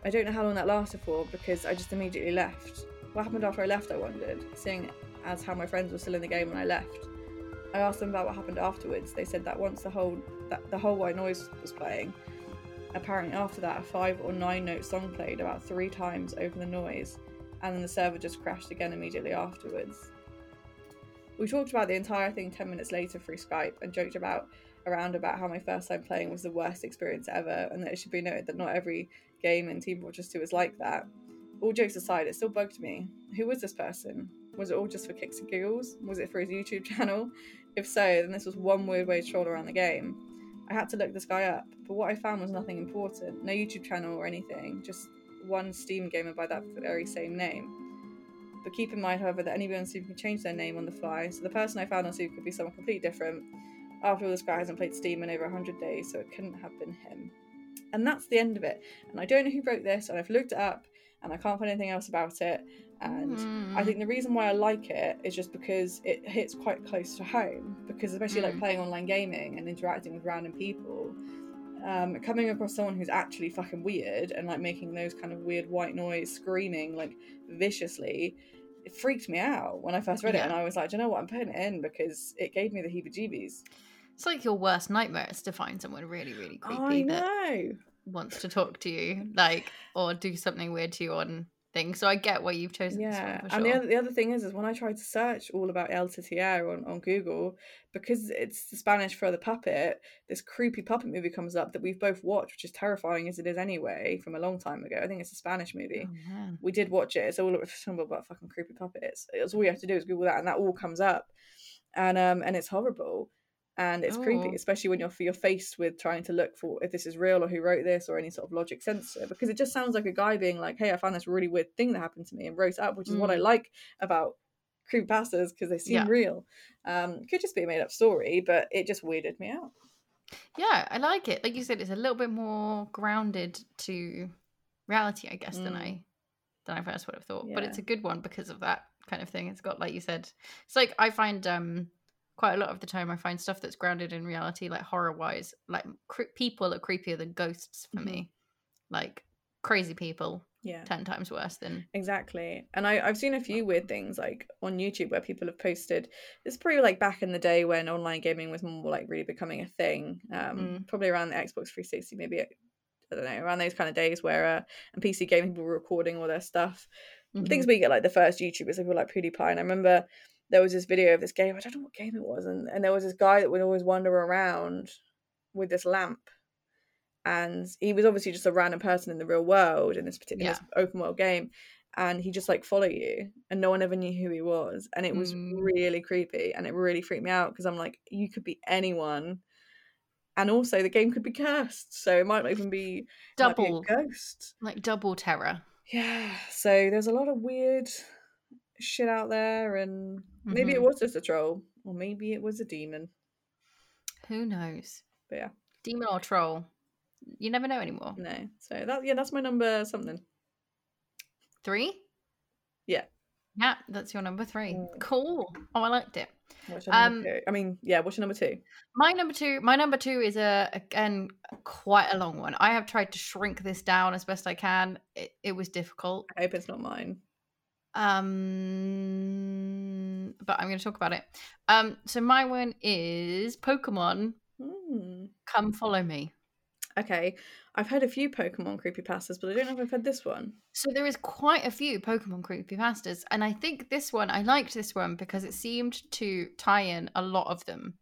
I don't know how long that lasted for because I just immediately left. What happened after I left, I wondered, seeing as how my friends were still in the game when I left. I asked them about what happened afterwards. They said that once the whole that the whole white noise was playing, apparently after that a five or nine note song played about three times over the noise, and then the server just crashed again immediately afterwards. We talked about the entire thing 10 minutes later through Skype and joked about around about how my first time playing was the worst experience ever and that it should be noted that not every game and Team Fortress 2 is like that. All jokes aside, it still bugged me. Who was this person? Was it all just for kicks and giggles? Was it for his YouTube channel? If so, then this was one weird way to troll around the game. I had to look this guy up, but what I found was nothing important. No YouTube channel or anything, just one Steam gamer by that very same name. But keep in mind, however, that anyone on Steam can change their name on the fly, so the person I found on Steam could be someone completely different. After all, this guy hasn't played Steam in over 100 days, so it couldn't have been him. And that's the end of it. And I don't know who wrote this, and I've looked it up, and I can't find anything else about it. And Hmm. I think the reason why I like it is just because it hits quite close to home. Because especially like Mm. playing online gaming and interacting with random people, um, coming across someone who's actually fucking weird and like making those kind of weird white noise, screaming like viciously, it freaked me out when I first read it. And I was like, Do you know what? I'm putting it in because it gave me the heebie-jeebies. It's like your worst nightmare is to find someone really, really creepy I that wants to talk to you, like, or do something weird to you on things. So I get why you've chosen Yeah, this one for and the other the other thing is, is when I tried to search all about El Titier on, on Google, because it's the Spanish for the puppet, this creepy puppet movie comes up that we've both watched, which is terrifying as it is anyway, from a long time ago. I think it's a Spanish movie. Oh. We did watch it. It's all it's all about fucking creepy puppets. It's all you have to do is Google that, and that all comes up, and um and it's horrible. And it's creepy, Oh. especially when you're you're faced with trying to look for if this is real or who wrote this or any sort of logic sense to it, because it just sounds like a guy being like, "Hey, I found this really weird thing that happened to me and wrote it up," which is what I Mm. like about creepypastas because they seem Yeah. real. Um, could just be a made up story, but it just weirded me out. Yeah, I like it. Like you said, it's a little bit more grounded to reality, I guess, than Mm. I than I first would have thought. But it's a good one because of that kind of thing. It's got, like you said, it's like I find um quite a lot of the time I find stuff that's grounded in reality, like horror wise, like cre- people are creepier than ghosts for Mhm. me. Like crazy people, Yeah. ten times worse than Exactly. And I, I've seen a few weird things like on YouTube where people have posted it's probably like back in the day when online gaming was more like really becoming a thing. Um Mm. probably around the Xbox 360, maybe I don't know, around those kind of days where uh and PC gaming people were recording all their stuff. Mhm. Things we get like the first YouTubers, people like PewDiePie. And I remember there was this video of this game, I don't know what game it was, and, and there was this guy that would always wander around with this lamp and he was obviously just a random person in the real world in this particular Yeah. open world game and he just like follow you and no one ever knew who he was and it was Mm. really creepy and it really freaked me out because i'm like you could be anyone and also the game could be cursed so it might not even be might be a double ghost like double terror. yeah so there's a lot of weird shit out there and maybe it Mhm. was just a troll or maybe it was a demon Who knows? but yeah Demon or troll? You never know anymore. no so that yeah that's my number something Three? Yeah. Yeah, that's your number three. Mm. Cool. Oh, I liked it. what's your number Um, i mean yeah what's your number two My number two, my number two is a again quite a long one. I have tried to shrink this down as best I can. It, it was difficult. i hope it's not mine Um, but I'm going to talk about it. Um, so my one is Pokemon. Hmm. Come follow me. Okay, I've heard a few Pokemon creepypastas, but I don't know if I've heard this one. So there is quite a few Pokemon creepypastas, and I think this one I liked this one because it seemed to tie in a lot of them,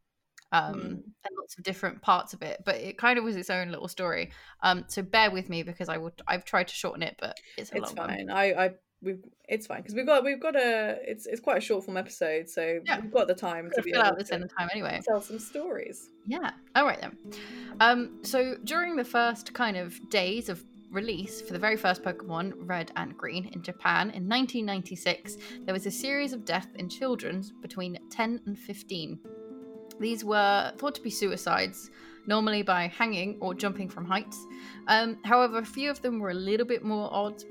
um, Mm. and lots of different parts of it. But it kind of was its own little story. Um, so bear with me because I would I've tried to shorten it, but it's a It's long one. fine. I, I, we've, it's fine because we've got, we've got a, it's, it's quite a short form episode, so Yeah. we've got the time to be fill able out this to in the time anyway. tell some stories. Yeah. All right then. Um, so during the first kind of days of release for the very first Pokemon, Red and Green, in Japan in 1996, there was a series of deaths in children between 10 and 15. These were thought to be suicides, normally by hanging or jumping from heights. Um, however, a few of them were a little bit more odd.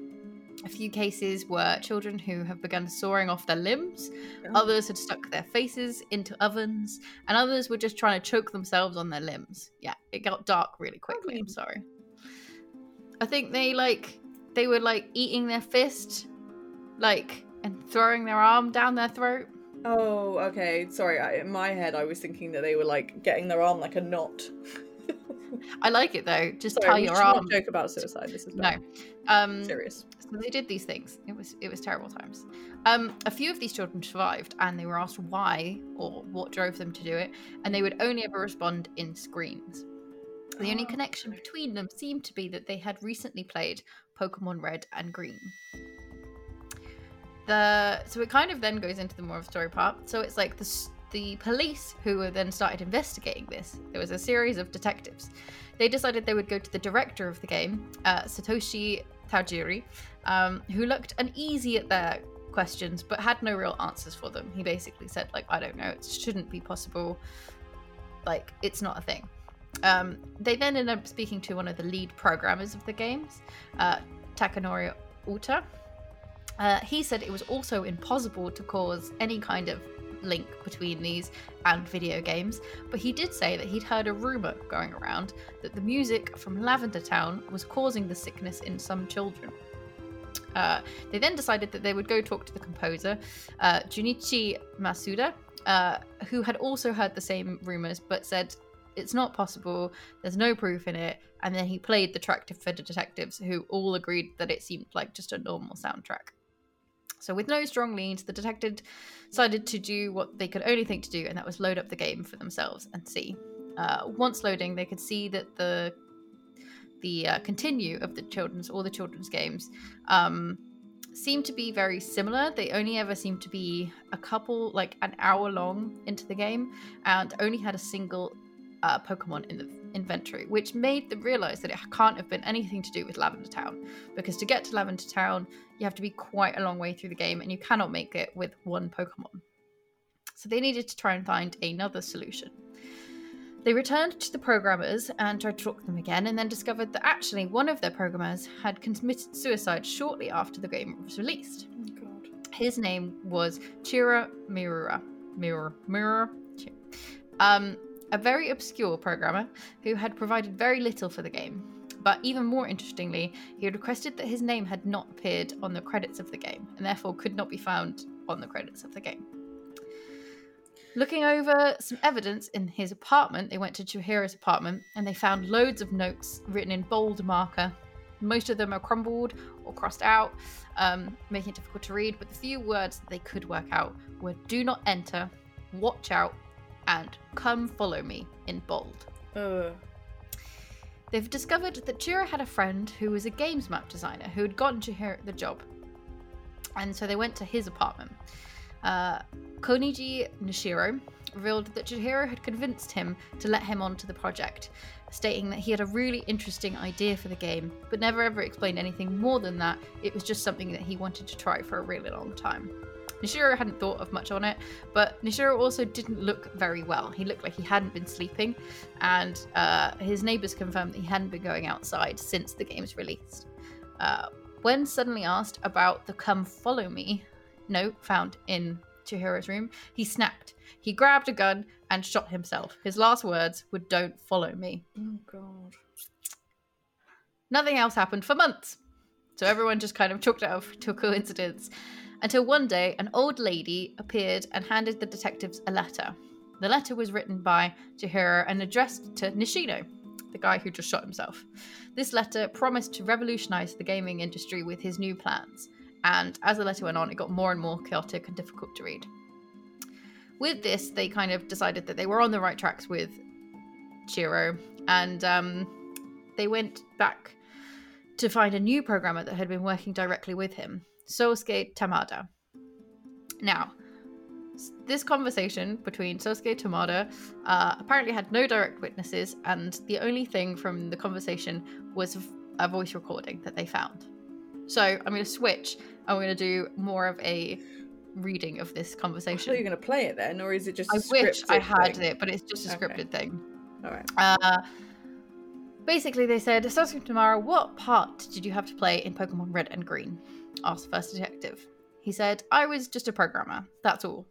A few cases were children who have begun sawing off their limbs, Oh. others had stuck their faces into ovens, and others were just trying to choke themselves on their limbs. Yeah, it got dark really quickly. I'm oh. sorry. I think they like they were like eating their fist, like and throwing their arm down their throat. Oh, okay. Sorry, I, in my head, I was thinking that they were like getting their arm like a knot. I like it though. Just Sorry, tie your arm. joke about suicide. This is No. Um, serious. So they did these things. It was it was terrible times. Um, a few of these children survived, and they were asked why or what drove them to do it, and they would only ever respond in screams. The only Oh, connection between them seemed to be that they had recently played Pokemon Red and Green. The so it kind of then goes into the more of story part. So it's like the the police who were then started investigating this. There was a series of detectives. They decided they would go to the director of the game, uh, Satoshi Tajiri, um, who looked uneasy at their questions but had no real answers for them. He basically said like, "I don't know. It shouldn't be possible. Like, it's not a thing." Um, they then ended up speaking to one of the lead programmers of the games, uh, Takanori Uta. Uh, he said it was also impossible to cause any kind of link between these and video games, but he did say that he'd heard a rumor going around that the music from Lavender Town was causing the sickness in some children. Uh, they then decided that they would go talk to the composer, uh, Junichi Masuda, uh, who had also heard the same rumors but said it's not possible, there's no proof in it. And then he played the track for the detectives, who all agreed that it seemed like just a normal soundtrack. So, with no strong leads, the detective decided to do what they could only think to do, and that was load up the game for themselves and see. Uh, once loading, they could see that the the uh, continue of the children's all the children's games um, to be very similar. They only ever seem to be a couple, like an hour long into the game, and only had a single uh, Pokemon in the inventory, which made them realize that it can't have been anything to do with Lavender Town. Because to get to Lavender Town, you have to be quite a long way through the game, and you cannot make it with one Pokemon. So they needed to try and find another solution. They returned to the programmers and tried to talk to them again, and then discovered that actually one of their programmers had committed suicide shortly after the game was released. Oh god. His name was Chira Miura. Mirror. Mirror. Um, a very obscure programmer who had provided very little for the game. But even more interestingly, he had requested that his name had not appeared on the credits of the game, and therefore could not be found on the credits of the game. Looking over some evidence in his apartment, they went to Chihiro's apartment and they found loads of notes written in bold marker. Most of them are crumbled or crossed out, um, making it difficult to read, but the few words that they could work out were do not enter, watch out, and come follow me in bold. Ugh. They've discovered that Chiro had a friend who was a games map designer who had gotten Chihiro the job. And so they went to his apartment. Uh, Koniji Nishiro revealed that Chihiro had convinced him to let him onto the project, stating that he had a really interesting idea for the game, but never ever explained anything more than that. It was just something that he wanted to try for a really long time. Nishiro hadn't thought of much on it, but Nishiro also didn't look very well. He looked like he hadn't been sleeping, and uh, his neighbors confirmed that he hadn't been going outside since the game's released. Uh, when suddenly asked about the come follow me note found in Chihiro's room, he snapped. He grabbed a gun and shot himself. His last words were, Don't follow me. Oh god. Nothing else happened for months. So everyone just kind of chalked it up to a coincidence. Until one day, an old lady appeared and handed the detectives a letter. The letter was written by Chihiro and addressed to Nishino, the guy who just shot himself. This letter promised to revolutionize the gaming industry with his new plans. And as the letter went on, it got more and more chaotic and difficult to read. With this, they kind of decided that they were on the right tracks with Chiro, and um, they went back to find a new programmer that had been working directly with him, Sosuke Tamada. Now, this conversation between Sosuke Tamada uh, apparently had no direct witnesses, and the only thing from the conversation was a voice recording that they found. So I'm going to switch. I'm going to do more of a reading of this conversation. Are you going to play it then, or is it just? I a wish I had thing? it, but it's just a Okay. scripted thing. All right. Uh, basically, they said, Sasuke Tamada, what part did you have to play in Pokemon Red and Green? Asked the first detective. He said, I was just a programmer, that's all.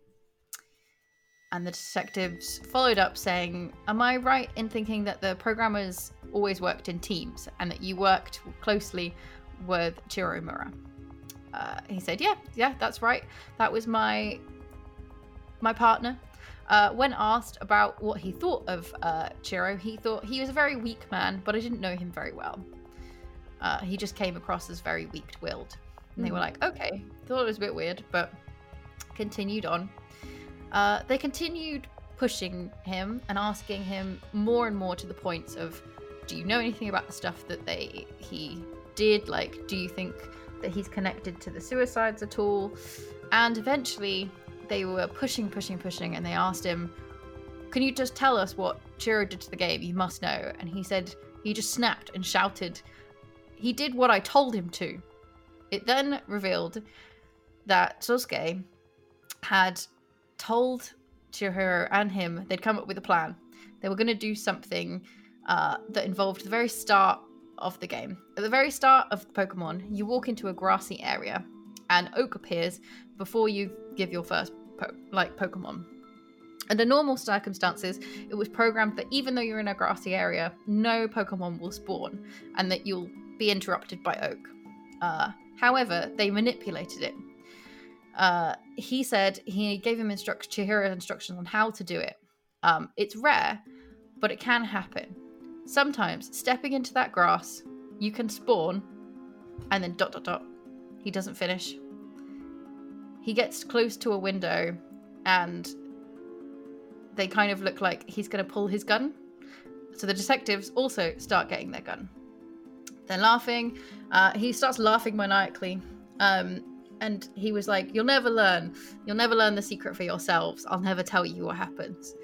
And the detectives followed up saying, Am I right in thinking that the programmers always worked in teams and that you worked closely with Chiro Mura? Uh, he said, Yeah, yeah, that's right. That was my my partner. Uh, when asked about what he thought of uh, Chiro, he thought he was a very weak man, but I didn't know him very well. Uh, he just came across as very weak-willed. And they were Mhm. like, okay, thought it was a bit weird, but continued on. Uh, they continued pushing him and asking him more and more to the points of, do you know anything about the stuff that they he did? Like, do you think that he's connected to the suicides at all? And eventually, they were pushing, pushing, pushing, and they asked him, Can you just tell us what Chiro did to the game? You must know. And he said he just snapped and shouted, He did what I told him to. It then revealed that Sosuke had told Chihiro and him they'd come up with a plan. They were going to do something uh, that involved the very start of the game. At the very start of Pokemon, you walk into a grassy area, and Oak appears before you give your first po- like Pokemon. Under normal circumstances, it was programmed that even though you're in a grassy area, no Pokemon will spawn, and that you'll be interrupted by Oak. Uh, however, they manipulated it. Uh, he said he gave him instruct- Chihiro instructions on how to do it. Um, it's rare, but it can happen. Sometimes stepping into that grass, you can spawn, and then dot dot dot. He doesn't finish. He gets close to a window, and they kind of look like he's going to pull his gun. So the detectives also start getting their gun. They're laughing. Uh, he starts laughing maniacally. Um, and he was like, "You'll never learn. You'll never learn the secret for yourselves. I'll never tell you what happens."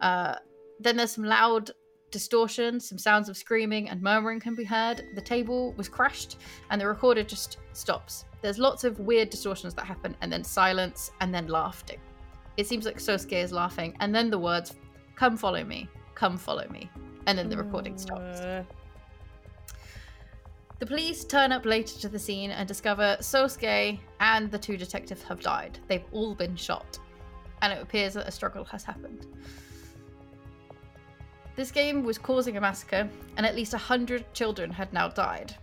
Uh, then there's some loud distortion, some sounds of screaming and murmuring can be heard. The table was crashed, and the recorder just stops. There's lots of weird distortions that happen, and then silence, and then laughing. It seems like Sosuke is laughing, and then the words, "Come follow me, come follow me," and then the recording stops. The police turn up later to the scene and discover Sosuke and the two detectives have died. They've all been shot, and it appears that a struggle has happened. This game was causing a massacre, and at least 100 children had now died.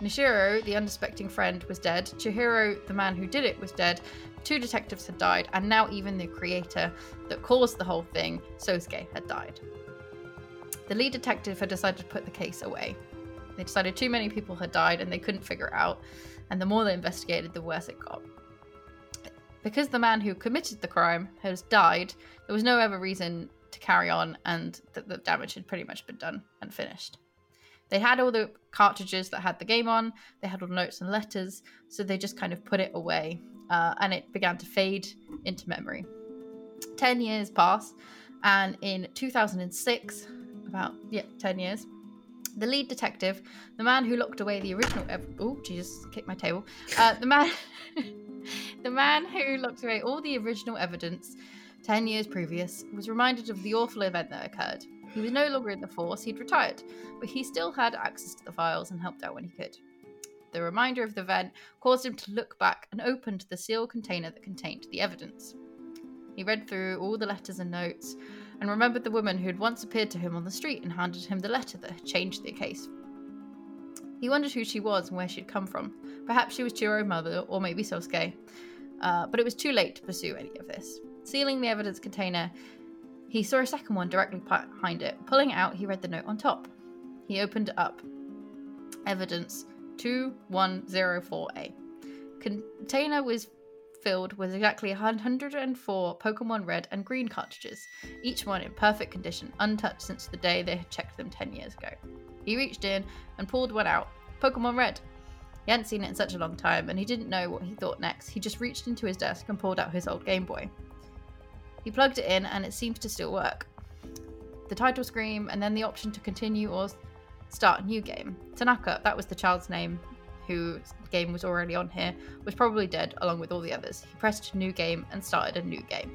Nishiro, the unsuspecting friend, was dead. Chihiro, the man who did it, was dead. Two detectives had died, and now even the creator that caused the whole thing, Sosuke, had died. The lead detective had decided to put the case away. They decided too many people had died and they couldn't figure it out, and the more they investigated, the worse it got. Because the man who committed the crime has died, there was no other reason to carry on, and that the damage had pretty much been done and finished. They had all the cartridges that had the game on, they had all the notes and letters, so they just kind of put it away, uh, and it began to fade into memory. Ten years pass, and in 2006, about, yeah, 10 years, the lead detective, the man who locked away the original. Ev- oh, Jesus, kicked my table. Uh, the man, the man who locked away all the original evidence ten years previous, was reminded of the awful event that occurred. He was no longer in the force; he'd retired, but he still had access to the files and helped out when he could. The reminder of the event caused him to look back and opened the sealed container that contained the evidence. He read through all the letters and notes and remembered the woman who had once appeared to him on the street and handed him the letter that had changed the case. He wondered who she was and where she'd come from. Perhaps she was Chiro's mother, or maybe Sosuke. Uh, but it was too late to pursue any of this. Sealing the evidence container, he saw a second one directly behind it. Pulling it out, he read the note on top. He opened it up. Evidence 2104A. Container was filled with exactly 104 Pokemon Red and Green cartridges, each one in perfect condition, untouched since the day they had checked them 10 years ago. He reached in and pulled one out Pokemon Red. He hadn't seen it in such a long time, and he didn't know what he thought next. He just reached into his desk and pulled out his old Game Boy. He plugged it in, and it seems to still work. The title screen, and then the option to continue or start a new game. Tanaka, that was the child's name, whose game was already on here, was probably dead along with all the others. He pressed new game and started a new game.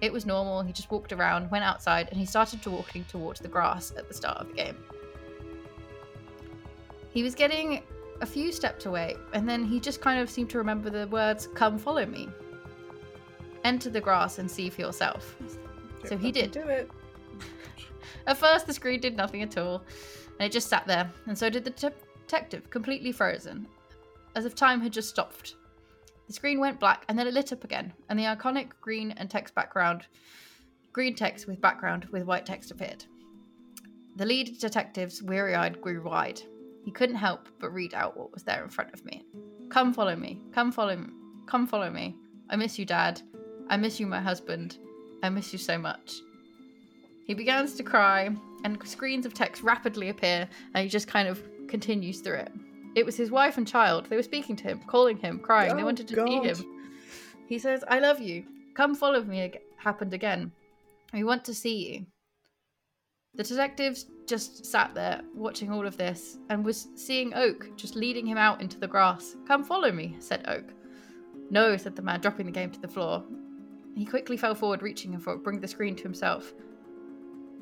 It was normal, he just walked around, went outside, and he started to walking towards the grass at the start of the game. He was getting a few steps away, and then he just kind of seemed to remember the words, Come follow me. Enter the grass and see for yourself. So he did. Do it. At first, the screen did nothing at all, and it just sat there, and so did the te- detective, completely frozen, as if time had just stopped. The screen went black, and then it lit up again, and the iconic green and text background, green text with background with white text appeared. The lead detective's weary eyed grew wide. He couldn't help but read out what was there in front of me. Come follow me. Come follow me. Come follow me. I miss you, Dad. I miss you, my husband. I miss you so much. He begins to cry, and screens of text rapidly appear, and he just kind of continues through it. It was his wife and child. They were speaking to him, calling him, crying. they Oh, wanted to see him. He says, I love you. Come follow me. ag- Happened again. We want to see you. The detectives just sat there watching all of this and was seeing Oak just leading him out into the grass. Come follow me, said Oak. No, said the man, dropping the game to the floor. He quickly fell forward, reaching for bring the screen to himself.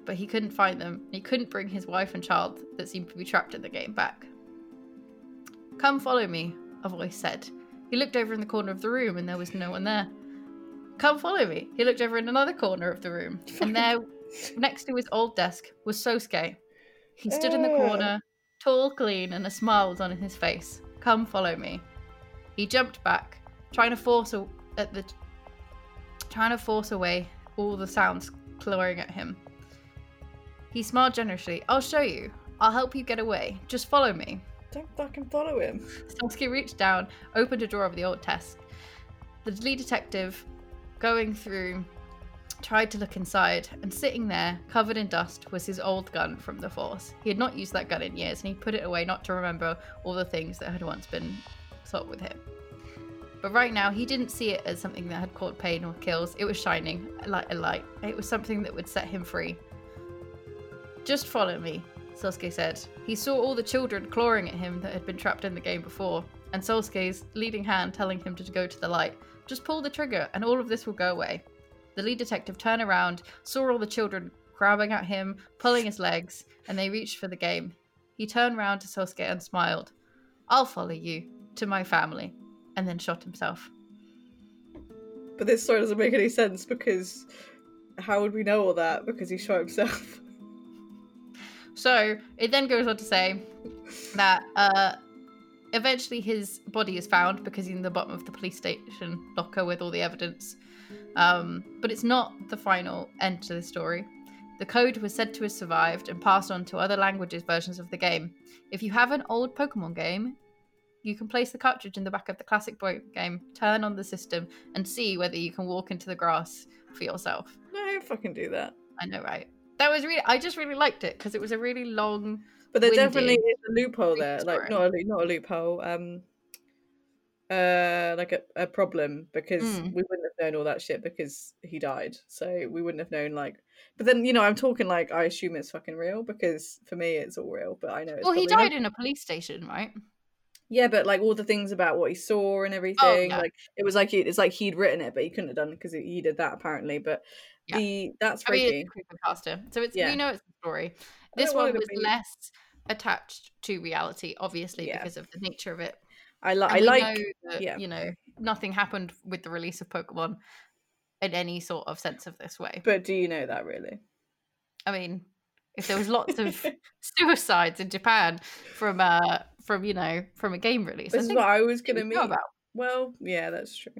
But he couldn't find them. He couldn't bring his wife and child that seemed to be trapped in the game back. Come follow me, a voice said. He looked over in the corner of the room and there was no one there. Come follow me. He looked over in another corner of the room, and there, next to his old desk, was Sosuke. He stood in the corner, tall, clean, and a smile was on his face. Come follow me. He jumped back, trying to force a- at the, trying to force away all the sounds clawing at him. He smiled generously. I'll show you. I'll help you get away. Just follow me. Don't fucking follow him. Sasuke reached down, opened a drawer of the old desk. The lead detective, going through, tried to look inside, and sitting there, covered in dust, was his old gun from the Force. He had not used that gun in years, and he put it away not to remember all the things that had once been sought with him. But right now, he didn't see it as something that had caused pain or kills. It was shining like a light. It was something that would set him free. Just follow me, Sasuke said. He saw all the children clawing at him that had been trapped in the game before, and Sasuke's leading hand telling him to go to the light. Just pull the trigger, and all of this will go away. The lead detective turned around, saw all the children grabbing at him, pulling his legs, and they reached for the game. He turned round to Sasuke and smiled. I'll follow you to my family, and then shot himself. But this story doesn't make any sense because how would we know all that? Because he shot himself. So it then goes on to say that uh, eventually his body is found because he's in the bottom of the police station locker with all the evidence. Um, but it's not the final end to the story. The code was said to have survived and passed on to other languages versions of the game. If you have an old Pokemon game, you can place the cartridge in the back of the classic boy game, turn on the system, and see whether you can walk into the grass for yourself. No, fucking do that. I know, right? That was really. I just really liked it because it was a really long. But there definitely is a loophole there. Like not a not a loophole. Um, uh, like a, a problem because Mm. we wouldn't have known all that shit because he died. So we wouldn't have known like. But then you know I'm talking like I assume it's fucking real because for me it's all real. But I know. It's Well, he died not. in a police station, right? Yeah, but like all the things about what he saw and everything, yeah. like it was like he, it's like he'd written it, but he couldn't have done because he, he did that apparently. But Yeah. the that's I mean, it's. So it's Yeah. we know it's a story. This one was less attached to reality, obviously, Yeah. because of the nature of it. I, li- I like. that, yeah. you know, nothing happened with the release of Pokemon in any sort of sense of this way. But do you know that really? I mean, if there was lots of suicides in Japan from uh from you know from a game release, This is what I was gonna mean. about. Well, yeah, that's true.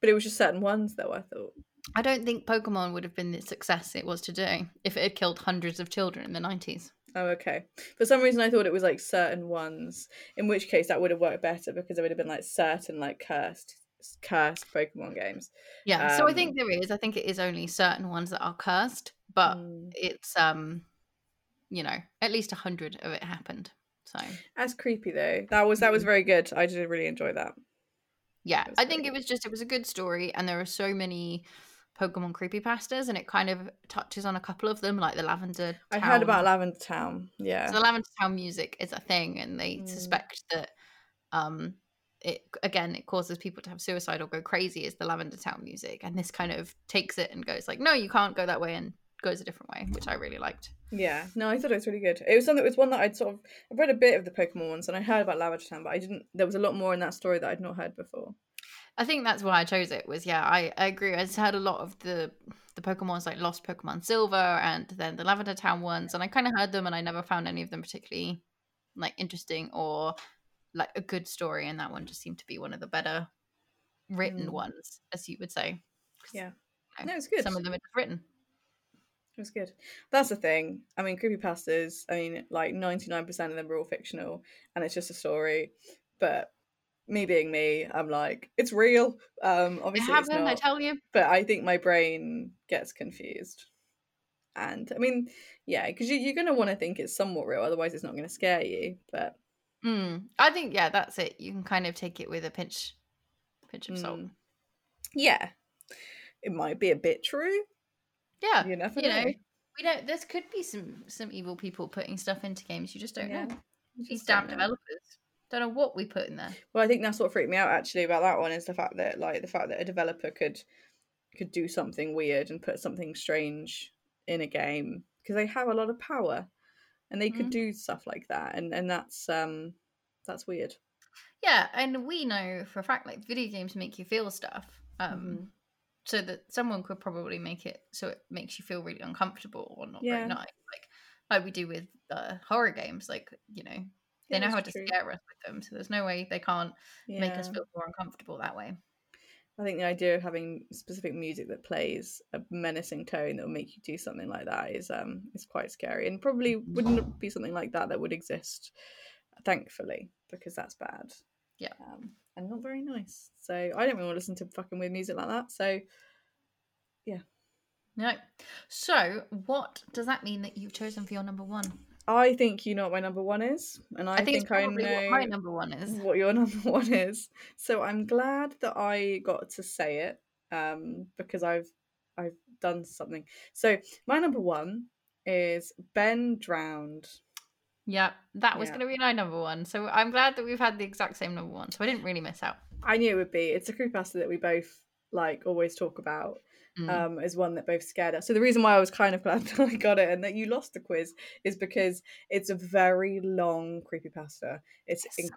But it was just certain ones, though. I thought. I don't think Pokemon would have been the success it was today if it had killed hundreds of children in the nineties. Oh, okay. For some reason, I thought it was like certain ones. In which case, that would have worked better because it would have been like certain like cursed, cursed Pokemon games. Yeah, so I Um, think there is. I think it is only certain ones that are cursed, but Mm. it's um, you know, at least a hundred of it happened. So That's creepy though. That was that was very good. I did really enjoy that. yeah, I think it was just it was a good story, and there are so many Pokemon creepypastas, and it kind of touches on a couple of them, like the Lavender. I heard about Lavender Town. Yeah. So the Lavender Town music is a thing, and they Mm. suspect that um, it again it causes people to have suicide or go crazy. Is the Lavender Town music, and this kind of takes it and goes like, no, you can't go that way, and goes a different way, which I really liked. Yeah, no, I thought it was really good. It was something. It was one that I'd sort of. I've read a bit of the Pokemon ones, and I heard about Lavender Town, but I didn't. There was a lot more in that story that I'd not heard before. I think that's why I chose it. Was yeah, I, I agree. I just heard a lot of the the Pokemon's like Lost Pokemon Silver and then the Lavender Town ones, and I kind of heard them, and I never found any of them particularly like interesting or like a good story. And that one just seemed to be one of the better written Mm. ones, as you would say. Yeah. you know, No, it's good. Some of them are just written. It was good. That's the thing. I mean, creepy creepypastas, I mean, like 99% of them are all fictional and it's just a story. But me being me, I'm like, it's real. Um, It obviously, it's happened, I tell you. but I think my brain gets confused. And I mean, yeah, because you, you're going to want to think it's somewhat real, otherwise, it's not going to scare you. But Mm, I think yeah, that's it. You can kind of take it with a pinch, pinch of salt. Mm. yeah, it might be a bit true. Yeah, You never you know, know. we don't. There could be some some evil people putting stuff into games. You just don't Yeah, know. These damn developers don't know what we put in there. Well, I think that's what freaked me out actually about that one is the fact that like the fact that a developer could could do something weird and put something strange in a game because they have a lot of power and they could Mhm. do stuff like that and and that's um that's weird. Yeah, and we know for a fact like video games make you feel stuff. Um Mhm. so that someone could probably make it so it makes you feel really uncomfortable or not Yeah. very nice. Like like we do with uh, horror games, like, you know, they Yeah, know how to true. scare us with them. So there's no way they can't make us feel more uncomfortable that way. I think the idea of having specific music that plays a menacing tone that will make you do something like that is um is quite scary and probably wouldn't be something like that that would exist thankfully because that's bad. Yeah. Um, and not very nice. So I don't really want to listen to fucking weird music like that. So yeah. No. So, what does that mean that you've chosen for your number one? I think you know what my number one is, and I, I, think, it's I know what my number one is. what your number one is. So I'm glad that I got to say it um, because I've I've done something. So my number one is Ben drowned. Yeah, that was Yeah. going to be my number one. So I'm glad that we've had the exact same number one. So I didn't really miss out. I knew it would be. It's a creepypasta that we both like always talk about. Mm. Um, as one that both scared us. So the reason why I was kind of glad that I got it and that you lost the quiz is because it's a very long creepypasta. It's Yes.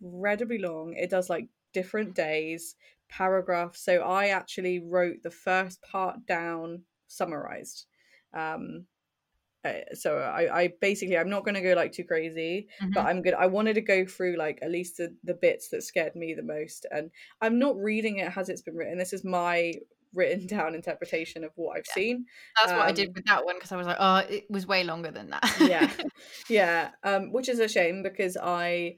incredibly long. It does like different days, paragraphs. So I actually wrote the first part down summarized. Um, uh, so I, I basically I'm not going to go like too crazy, but Mhm. I'm good. I wanted to go through like at least the, the bits that scared me the most, and I'm not reading it as it's been written. This is my written down interpretation of what I've Yeah. seen. That's what I did um, with that one because I was like, oh, it was way longer than that. Yeah, yeah, um, which is a shame because I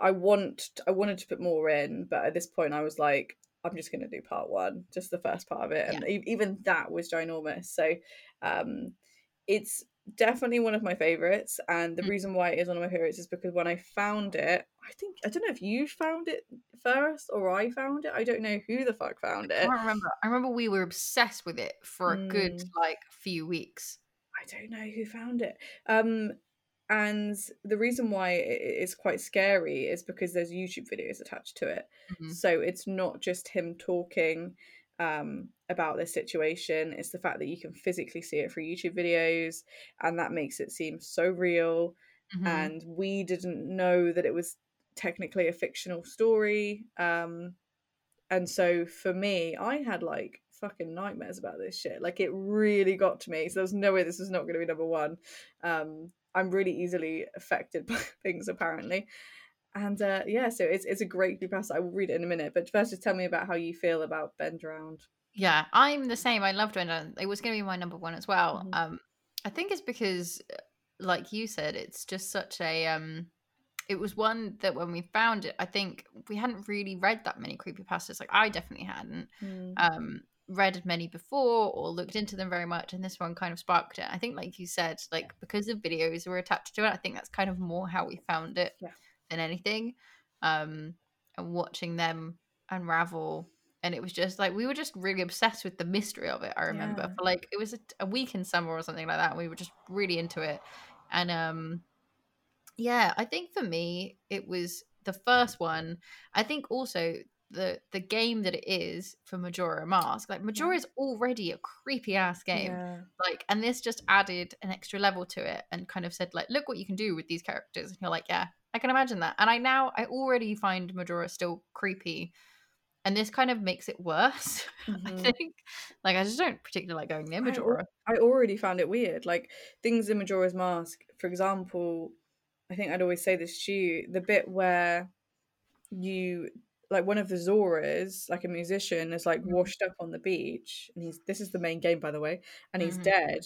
I want I wanted to put more in, but at this point I was like, I'm just going to do part one, just the first part of it, and e- even that was ginormous. So, um, it's definitely one of my favorites, and the Mm. reason why it is one of my favorites is because when I found it, I think I don't know if you found it first or I found it. I don't know who the fuck found I it. can't remember. I remember we were obsessed with it for a good Mm. like few weeks. I don't know who found it. Um, and the reason why it is quite scary is because there's YouTube videos attached to it. Mhm. So it's not just him talking um, about this situation, it's the fact that you can physically see it through YouTube videos, and that makes it seem so real. Mhm. And we didn't know that it was technically a fictional story. Um, and so for me, I had like fucking nightmares about this shit. Like it really got to me. So there's no way this was not going to be number one. Um, I'm really easily affected by things apparently. And uh, yeah, so it's it's a great pass. I will read it in a minute, but first, just tell me about how you feel about Ben Drowned. Yeah, I'm the same. I loved Wendell. It was going to be my number one as well. Mhm. Um, I think it's because, uh, like you said, it's just such a. Um, it was one that when we found it, I think we hadn't really read that many creepy creepypastas. Like I definitely hadn't um, read many before or looked into them very much, and this one kind of sparked it. I think, like you said, like because the videos were attached to it, I think that's kind of more how we found it Yeah. Than anything. Um, and watching them unravel, and it was just like we were just really obsessed with the mystery of it. I remember Yeah. for like it was a, a week in summer or something like that. And we were just really into it, and um, yeah, I think for me it was the first one. I think also the the game that it is for Majora Mask. Like Majora is already a creepy ass game. Yeah. Like, and this just added an extra level to it and kind of said like, look what you can do with these characters. And you're like, yeah, I can imagine that. And I now I already find Majora still creepy. And this kind of makes it worse, I Mhm. think. Like I just don't particularly like going near I Majora. I already found it weird. Like things in Majora's Mask, for example, I think I'd always say this to you, the bit where you like one of the Zoras, like a musician, is like Mhm. washed up on the beach and he's this is the main game by the way, and he's Mhm. dead.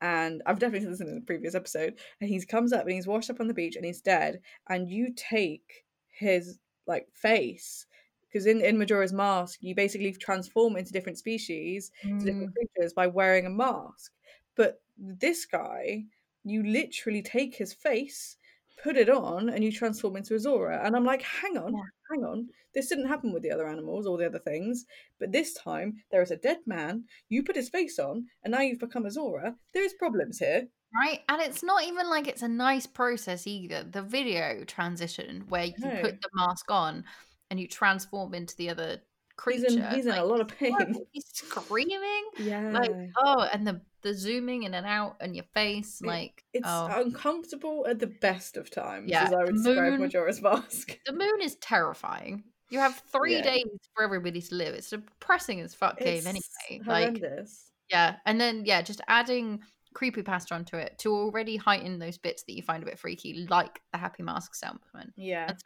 And I've definitely said this in the previous episode. And he comes up and he's washed up on the beach and he's dead. And you take his like face because in in Majora's Mask, you basically transform into different species to Mm. different creatures by wearing a mask. But this guy, you literally take his face, put it on, and you transform into a Zora. And I'm like, hang on, Yeah. hang on. This didn't happen with the other animals or the other things. But this time, there is a dead man. You put his face on, and now you've become a Zora. There's problems here. Right? And it's not even like it's a nice process either. The video transition where you No. put the mask on and you transform into the other He's creature. in, he's in a lot of pain. He's screaming. Yeah. Like, oh, and the the zooming in and out and your face, It- like it's oh. uncomfortable at the best of times, Yeah, as I would the describe moon- Majora's Mask. the moon is terrifying. You have three Yeah. days for everybody to live. It's a depressing as fuck game It's anyway. Like horrendous. yeah, and then yeah, just adding creepypasta onto it to already heighten those bits that you find a bit freaky, like the Happy Mask salesman. yeah. and.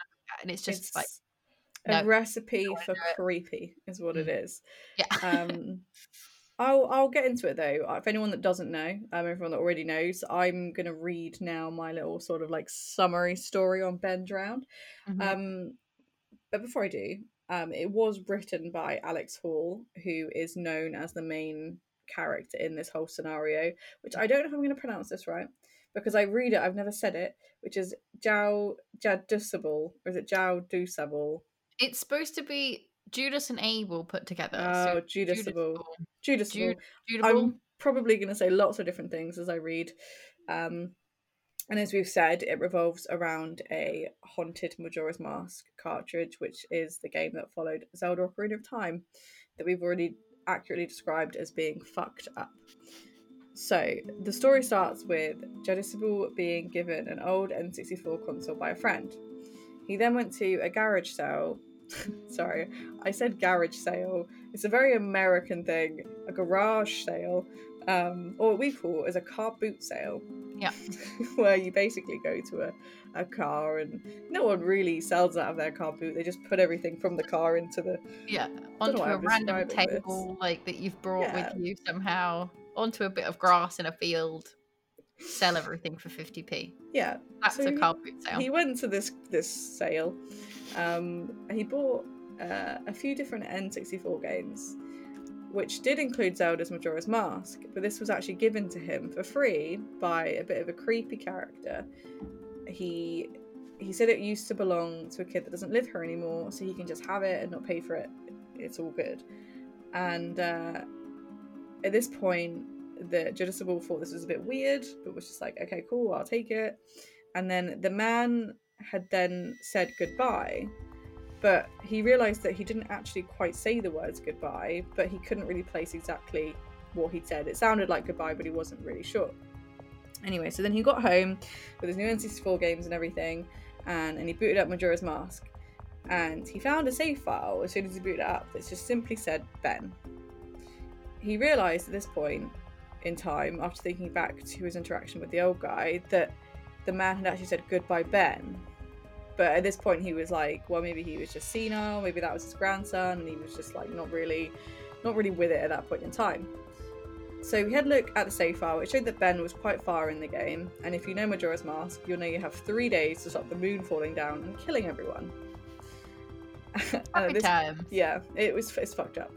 And it's just it's like a no, recipe for creepy is what it is yeah. um I'll I'll get into it though. Uh, If anyone that doesn't know, um, everyone that already knows, I'm gonna read now my little sort of like summary story on Ben Drowned. Mhm. Um, but before I do, um, it was written by Alex Hall, who is known as the main character in this whole scenario. Which I don't know if I'm going to pronounce this right, because I read it, I've never said it, which is Jow Jadusable, or is it Jow Dusable? It's supposed to be Judas and Abel put together. Oh, so Judasable. Judasable. Judasable. I'm probably going to say lots of different things as I read. Um, and as we've said, it revolves around a haunted Majora's Mask cartridge, which is the game that followed Zelda Ocarina of Time, that we've already accurately described as being fucked up. So the story starts with Jadisible being given an old N64 console by a friend. He then went to a garage sale. Sorry, I said garage sale. It's a very American thing, a garage sale, um, or what we call as a car boot sale. Yeah. where you basically go to a, a car and no one really sells out of their car boot. They just put everything from the car into the Yeah, onto a I'm random table like that you've brought Yeah. with you somehow, onto a bit of grass in a field, sell everything for 50p. yeah. That's So a car boot sale. He went to this this sale. Um, he bought uh, a few different N64 games, which did include Zelda's Majora's Mask, but this was actually given to him for free by a bit of a creepy character. He he said it used to belong to a kid that doesn't live here anymore, so he can just have it and not pay for it. It's all good. And uh, at this point, the Judiciable thought this was a bit weird, but was just like, okay, cool, I'll take it. And then the man had then said goodbye, but he realized that he didn't actually quite say the words goodbye, but he couldn't really place exactly what he'd said. It sounded like goodbye, but he wasn't really sure. Anyway, so then he got home with his new N64 games and everything, and, and he booted up Majora's Mask. And he found a save file as soon as he booted it up that just simply said Ben. He realized at this point in time, after thinking back to his interaction with the old guy, that the man had actually said goodbye, Ben. But at this point, he was like, well, maybe he was just senile, maybe that was his grandson, and he was just like not really, not really with it at that point in time. So we had a look at the save file. It showed that Ben was quite far in the game, and if you know Majora's Mask, you'll know you have three days to stop the moon falling down and killing everyone. Happy this- time. yeah, it was it's fucked up.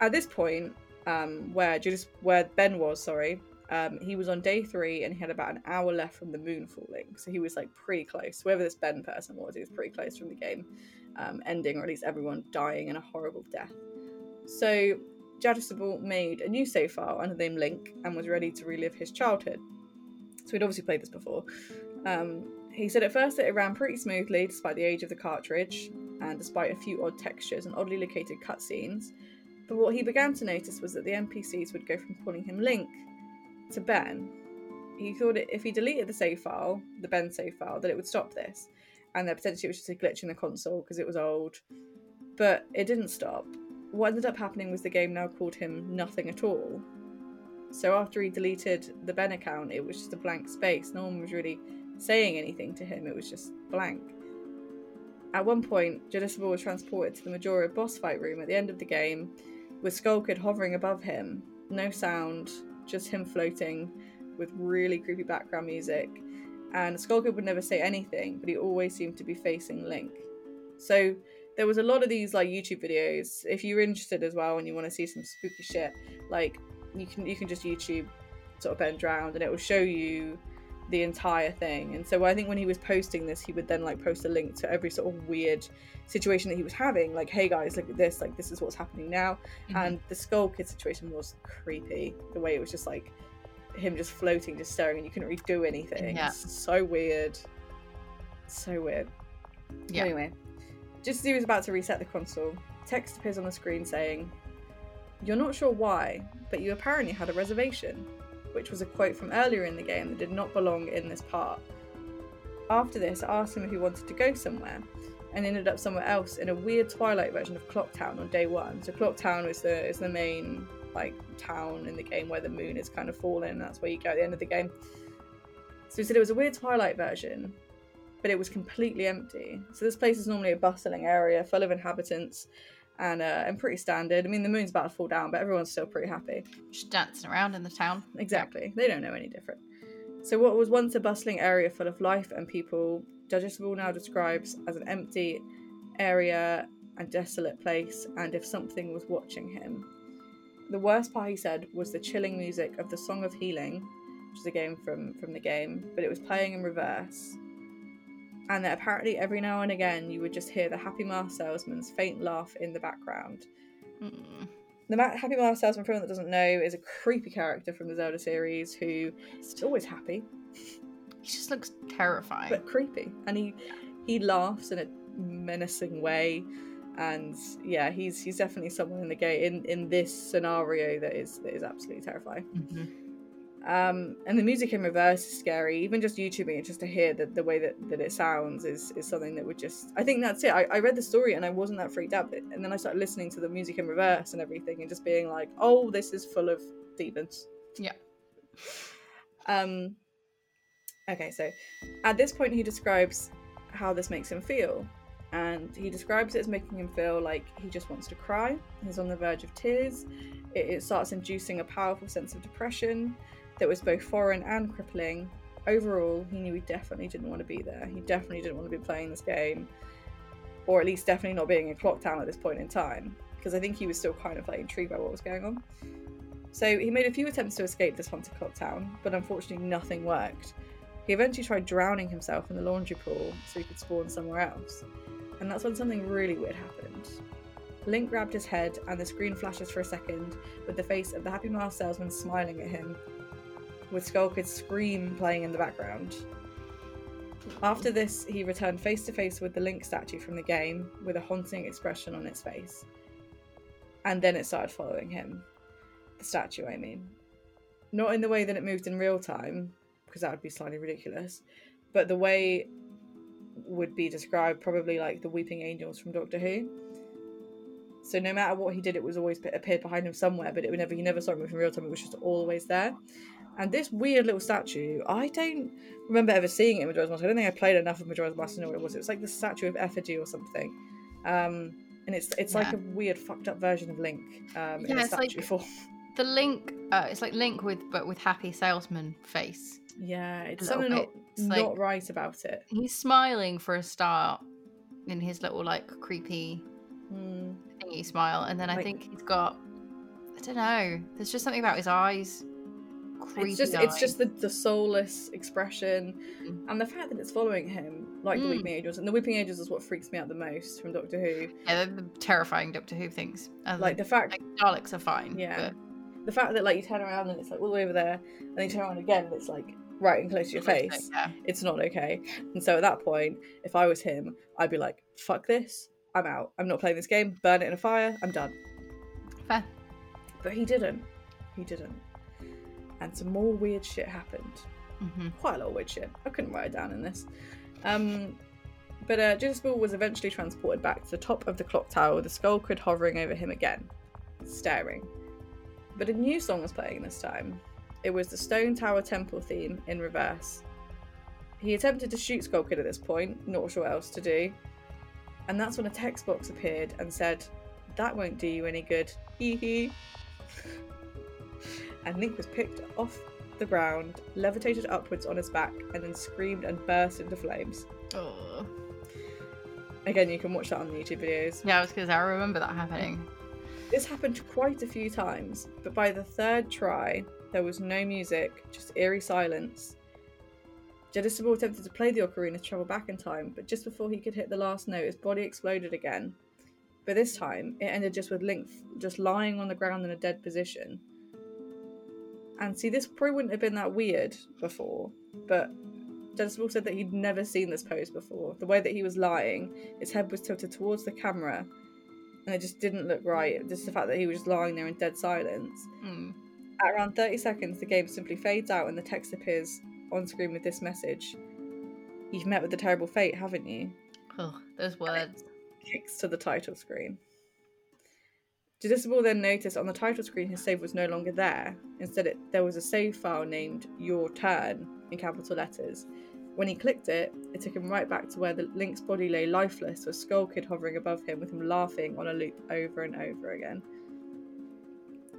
At this point, um, where Judas, where Ben was, sorry, um, he was on day three and he had about an hour left from the moon falling, so he was like pretty close. Whoever this Ben person was, he was pretty close from the game um, ending, or at least everyone dying in a horrible death. So Jadisable made a new save file under the name Link and was ready to relive his childhood. So he'd obviously played this before. Um, he said at first that it ran pretty smoothly despite the age of the cartridge and despite a few odd textures and oddly located cutscenes. But what he began to notice was that the NPCs would go from calling him Link to Ben. He thought if he deleted the save file, the Ben save file, that it would stop this, and that potentially it was just a glitch in the console because it was old. But it didn't stop. What ended up happening was the game now called him nothing at all. So after he deleted the Ben account, it was just a blank space. No one was really saying anything to him, it was just blank. At one point, Jadisable was transported to the Majora boss fight room at the end of the game, with Skullkid hovering above him. No sound, just him floating with really creepy background music. And Skullkid would never say anything, but he always seemed to be facing Link. So there was a lot of these like YouTube videos. If you're interested as well and you want to see some spooky shit, like you can you can just YouTube sort of Ben Drowned and it will show you the entire thing. And so I think when he was posting this, he would then like post a link to every sort of weird situation that he was having. Like, hey guys, look at this. Like, this is what's happening now. Mhm. And the Skull Kid situation was creepy. The way it was just like him just floating, just staring, and you couldn't really do anything. Yeah. It's so weird. So weird. Yeah. Anyway, just as he was about to reset the console, text appears on the screen saying, You're not sure why, but you apparently had a reservation, which was a quote from earlier in the game that did not belong in this part. After this, I asked him if he wanted to go somewhere, and ended up somewhere else in a weird Twilight version of Clocktown on day one. So Clocktown is the is the main like town in the game where the moon is kind of falling. That's where you go at the end of the game. So he said it was a weird Twilight version, but it was completely empty. So this place is normally a bustling area full of inhabitants, and uh, and pretty standard. I mean, the moon's about to fall down, but everyone's still pretty happy. Just dancing around in the town. Exactly. They don't know any different. So, what was once a bustling area full of life and people, Digestible now describes as an empty area and desolate place, and if something was watching him. The worst part, he said, was the chilling music of the Song of Healing, which is a game from from the game, but it was playing in reverse. And that apparently every now and again you would just hear the Happy Mask salesman's faint laugh in the background. Mm. The Happy Mask salesman, for anyone that doesn't know, is a creepy character from the Zelda series who is always happy He just looks terrifying. but creepy, and he he laughs in a menacing way. And yeah, he's he's definitely someone in the game in in this scenario that is that is absolutely terrifying. Mhm. Um and the music in reverse is scary. Even just youtubing it just to hear the, the way that, that it sounds is is something that would just i think that's it. I, I read the story and i wasn't that freaked out but, and then i started listening to the music in reverse and everything and just being like oh this is full of demons. Yeah. um okay so at this point he describes how this makes him feel. And he describes it as making him feel like he just wants to cry. He's on the verge of tears. It, it starts inducing a powerful sense of depression that was both foreign and crippling. Overall, he knew he definitely didn't want to be there. He definitely didn't want to be playing this game, or at least definitely not being in Clock Town at this point in time, because I think he was still kind of like intrigued by what was going on. So he made a few attempts to escape this haunted Clock Town, but unfortunately nothing worked. He eventually tried drowning himself in the laundry pool so he could spawn somewhere else, and that's when something really weird happened. Link grabbed his head, and the screen flashes for a second with the face of the Happy Mask salesman smiling at him, with Skull Kid's scream playing in the background. After this, he returned face to face with the Link statue from the game, with a haunting expression on its face. And then it started following him. The statue, I mean. Not in the way that it moved in real time, because that would be slightly ridiculous, but the way would be described probably like the Weeping Angels from Doctor Who. So no matter what he did, it was always appeared behind him somewhere, but it would never he never saw it move in real time. It was just always there. And this weird little statue, I don't remember ever seeing it in Majora's Mask. I don't think I played enough of Majora's Mask to know what it was. It was like the statue of effigy or something. Um, and it's it's like a weird fucked up version of Link um, in Yeah, a it's like- form. The Link, uh, it's like Link with but with happy salesman face. Yeah, it's something not. It's not like- right about it. He's smiling for a start in his little like creepy Hmm. thingy smile, and then I think he's got I don't know. There's just something about his eyes. Creepy It's just it's just the, the soulless expression Mm. and the fact that it's following him like the Mm. Weeping Angels. And the Weeping Angels is what freaks me out the most from Doctor Who. yeah, the terrifying Doctor Who things. Like the fact like Daleks are fine. Yeah. but the fact that like you turn around and it's like all the way over there, and then you turn around again and it's like right and close to your face. Yeah. It's not okay. And so at that point, if I was him, I'd be like, "Fuck this! I'm out. I'm not playing this game. Burn it in a fire. I'm done." Fair. But he didn't. He didn't. And some more weird shit happened. hmm Quite a lot of weird shit. I couldn't write it down in this. Um, but uh, Ball was eventually transported back to the top of the clock tower with the skull kid hovering over him again, staring. But a new song was playing this time. It was the Stone Tower Temple theme in reverse. He attempted to shoot Skull Kid at this point, not sure what else to do. And that's when a text box appeared and said, That won't do you any good. Hee hee. And Link was picked off the ground, levitated upwards on his back, and then screamed and burst into flames. Oh. Again, you can watch that on the YouTube videos. Yeah, I was because I remember that happening. This happened quite a few times, but by the third try, there was no music, just eerie silence. Jedisable attempted to play the ocarina to travel back in time, but just before he could hit the last note, his body exploded again. But this time, it ended just with Link just lying on the ground in a dead position. And see, this probably wouldn't have been that weird before, but Jedisable said that he'd never seen this pose before. The way that he was lying, his head was tilted towards the camera, and it just didn't look right. Just the fact that he was just lying there in dead silence. Mm. At around 30 seconds, the game simply fades out and the text appears on screen with this message You've met with the terrible fate, haven't you? Ugh, those words. Kicks to the title screen. Judiciable then noticed on the title screen his save was no longer there. Instead, it, there was a save file named Your Turn in capital letters. When he clicked it, it took him right back to where the Link's body lay lifeless, with Skull Kid hovering above him, with him laughing on a loop over and over again.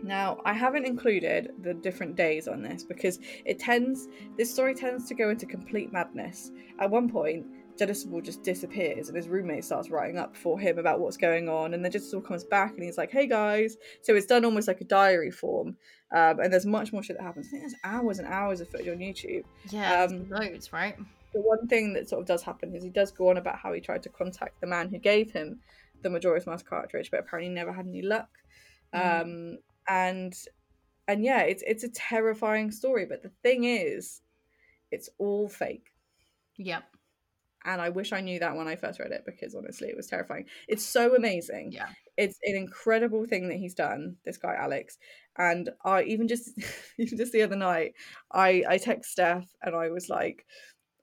Now, I haven't included the different days on this because it tends, this story tends to go into complete madness. At one point, Genesible just disappears and his roommate starts writing up for him about what's going on and then Genesible comes back and he's like hey guys so it's done almost like a diary form um, and there's much more shit that happens I think there's hours and hours of footage on YouTube Yeah, Um, loads, right? the one thing that sort of does happen is he does go on about how he tried to contact the man who gave him the Majora's Mask cartridge, but apparently never had any luck. Mm. Um, and and yeah, it's it's a terrifying story. But the thing is, it's all fake. Yep. And I wish I knew that when I first read it because honestly, it was terrifying. It's so amazing. Yeah. It's an incredible thing that he's done, this guy Alex. And I even just even just the other night, I I text Steph and I was like,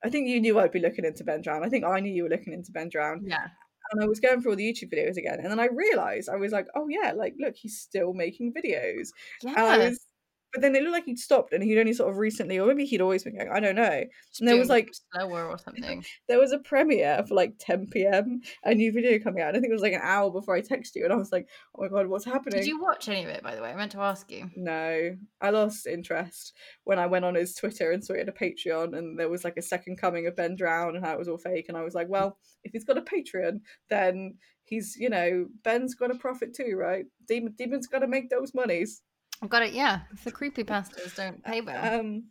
I think you knew I'd be looking into Ben Drown. I think I knew you were looking into Ben Drown. Yeah. And I was going through all the YouTube videos again, and then I realized I was like, oh yeah, like look, he's still making videos. Yeah. And I was, but then it looked like he'd stopped, and he'd only sort of recently, or maybe he'd always been going. I don't know. Just and there was, like- slower or something. There was a premiere for like 10 p.m. a new video coming out. I think it was like an hour before I texted you, and I was like, oh my god, what's happening? Did you watch any of it, by the way? I meant to ask you. No, I lost interest when I went on his Twitter and saw he had a Patreon, and there was like a second coming of Ben Drown and how it was all fake. And I was like, well, if he's got a Patreon, then he's, you know, Ben's got a profit too, right? Demon, Demon's got to make those monies. I've got it. Yeah, the creepy pastas don't pay well. Um,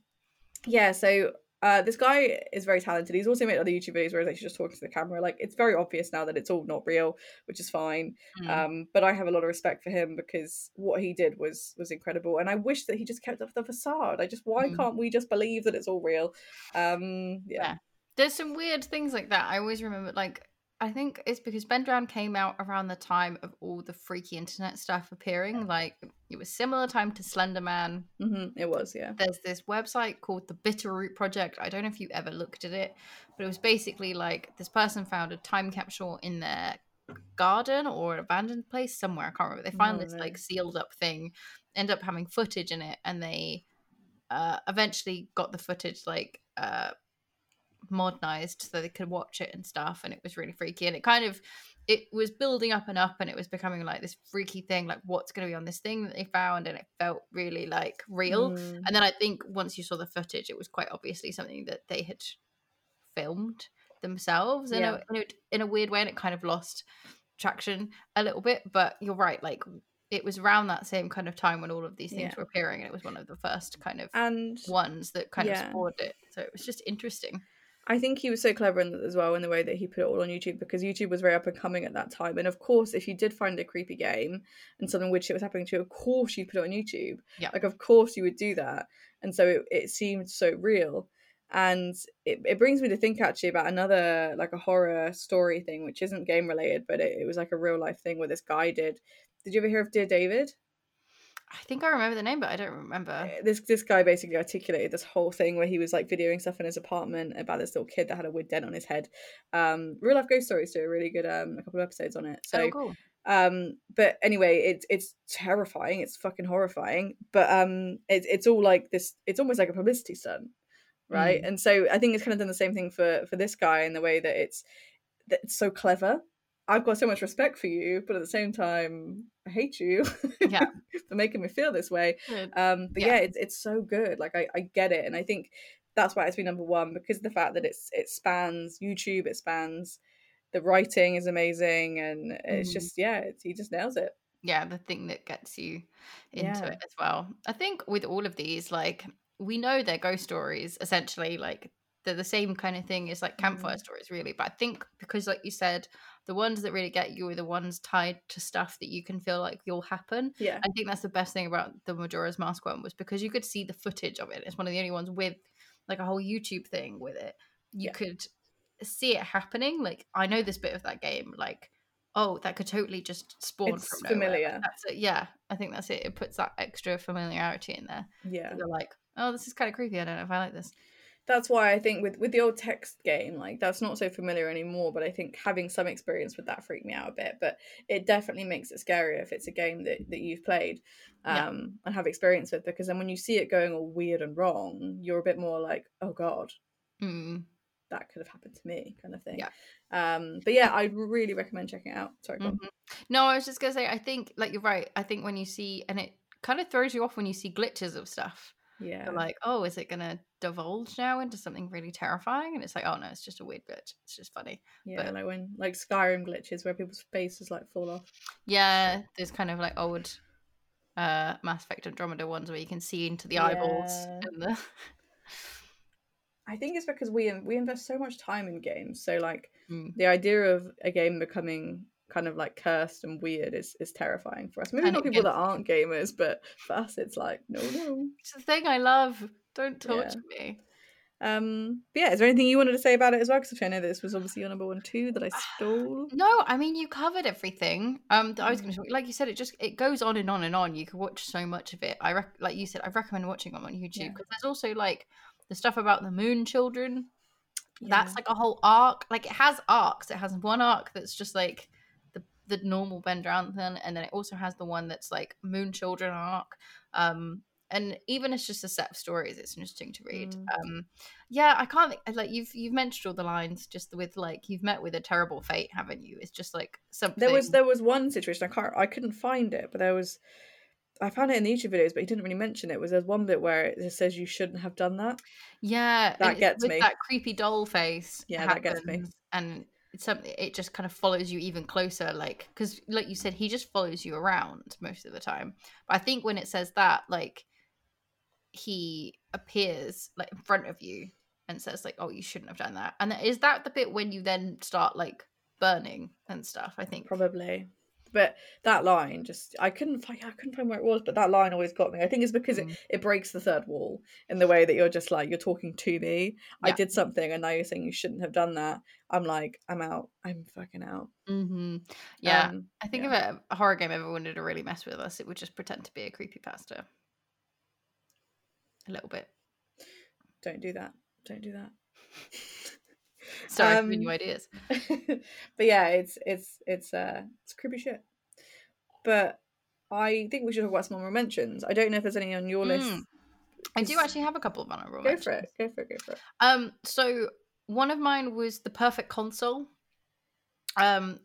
yeah, so uh, this guy is very talented. He's also made other YouTube videos where he's actually just talking to the camera. Like, it's very obvious now that it's all not real, which is fine. Mm. Um, but I have a lot of respect for him because what he did was was incredible, and I wish that he just kept up the facade. I just why Mm. can't we just believe that it's all real? Um, yeah, Yeah. There's some weird things like that. I always remember, like, I think it's because Ben Drown came out around the time of all the freaky internet stuff appearing. Like, it was similar time to Slender Man. hmm it was yeah. There's this website called the Bitterroot Project. I don't know if you ever looked at it, but it was basically like this person found a time capsule in their garden or an abandoned place somewhere. I can't remember. They found Oh, this no. like sealed up thing, end up having footage in it, and they uh, eventually got the footage like uh, modernized so they could watch it and stuff. And it was really freaky. And it kind of it was building up and up, and it was becoming like this freaky thing. Like what's going to be on this thing that they found, and it felt really like real. Mm. And then I think once you saw the footage, it was quite obviously something that they had filmed themselves in, Yeah. a, in a in a weird way, and it kind of lost traction a little bit. But you're right, like it was around that same kind of time when all of these things Yeah. were appearing, and it was one of the first kind of And ones that kind yeah. of spawned it. So it was just interesting. I think he was so clever in that as well in the way that he put it all on YouTube because YouTube was very up and coming at that time. And of course, if you did find a creepy game and something weird shit was happening to you, of course you'd put it on YouTube. Yeah. Like of course you would do that. And so it, it seemed so real. And it, it brings me to think actually about another like a horror story thing, which isn't game related, but it, it was like a real life thing where this guy did. Did you ever hear of Dear David? I think I remember the name, but I don't remember. Uh, this this guy basically articulated this whole thing where he was like videoing stuff in his apartment about this little kid that had a wood dent on his head. Um, real life ghost stories do a really good um a couple of episodes on it. So oh, cool. um, but anyway, it's it's terrifying. It's fucking horrifying. But um, it's it's all like this. It's almost like a publicity stunt, right? And so I think it's kind of done the same thing for for this guy in the way that it's that it's so clever. I've got so much respect for you, but at the same time, I hate you. Yeah. for making me feel this way. Um, but Yeah. yeah, it's it's so good. Like I, I get it, and I think that's why it's been number one because of the fact that it's it spans YouTube, it spans the writing is amazing, and it's Mhm. just yeah, it's, he just nails it. yeah the thing that gets you into Yeah. it as well i think with all of these like we know they're ghost stories essentially like they're the same kind of thing as like campfire Mhm. stories really but i think because like you said the ones that really get you are the ones tied to stuff that you can feel like will happen. Yeah, i think that's the best thing about the majora's mask one was because you could see the footage of it. It's one of the only ones with like a whole youtube thing with it. You Yeah. could see it happening. Like i know this bit of that game like oh that could totally just spawn It's from nowhere. Like, familiar. that's it. Yeah i think that's it. It puts that extra familiarity in there. Yeah. you're like oh this is kind of creepy. I don't know if i like this That's why I think with with the old text game, like that's not so familiar anymore. But I think having some experience with that freaked me out a bit. But it definitely makes it scarier if it's a game that that you've played um, Yeah. and have experience with. Because then when you see it going all weird and wrong, you're a bit more like, oh god, mm. that could have happened to me kind of thing Yeah. um but yeah i really recommend checking it out sorry. Mhm. no i was just gonna say i think like you're right i think when you see and it kind of throws you off when you see glitches of stuff Yeah. You're like, oh, is it gonna divulge now into something really terrifying? And it's like, oh no, it's just a weird glitch. It's just funny. yeah, but- like when like Skyrim glitches where people's faces like fall off. Yeah, there's kind of like old uh Mass Effect Andromeda ones where you can see into the eyeballs Yeah. and the I think it's because we we invest so much time in games. So like Mm. the idea of a game becoming kind of like cursed and weird is is terrifying for us. Maybe And not people that aren't gamers, but for us it's like no no. It's the thing I love. Don't Yeah. torture me. Um, but yeah, is there anything you wanted to say about it as well? Because I know this was obviously your number one too that I stole. No, I mean you covered everything. Um, that I was going to like you said, it just it goes on and on and on. You can watch so much of it. I rec- like you said, I recommend watching them on YouTube Yeah. because there's also like the stuff about the Moon Children. That's like a whole arc. Like it has arcs. It has one arc that's just like the normal Ben Drownton, and then it also has the one that's like Moon Children arc. Um, and even it's just a set of stories. It's interesting to read. Mm. Um, yeah, I can't think- like you've you've mentioned all the lines just with like you've met with a terrible fate, haven't you? It's just like something. There was there was one situation I can't I couldn't find it, but there was I found it in the YouTube videos, but he didn't really mention it. Was there's one bit where it just says you shouldn't have done that. yeah, that gets with me. That creepy doll face. Yeah, that gets me. and something. It just kind of follows you even closer, like because like you said, he just follows you around most of the time. But I think when it says that, like he appears like in front of you and says like, "Oh, you shouldn't have done that." And is that the bit when you then start like burning and stuff? I think. Probably. But that line just I couldn't find I couldn't find where it was, but that line always got me. I think it's because Mm. it, it breaks the third wall in the way that you're just like you're talking to me. I did something and now you're saying you shouldn't have done that. I'm like, I'm out. I'm fucking out. hmm Yeah, Um, I think yeah. if a, a horror game ever wanted to really mess with us, it would just pretend to be a creepy pasta. A little bit. don't do that. Don't do that. Sorry, for giving you Um, ideas. but yeah, it's it's it's uh it's creepy shit. But I think we should talk about some more mentions. I don't know if there's any on your list. Mm, I do actually have a couple of honorable Go for mentions. it. Go for it. Go for it. Um, so one of mine was the perfect console. Um,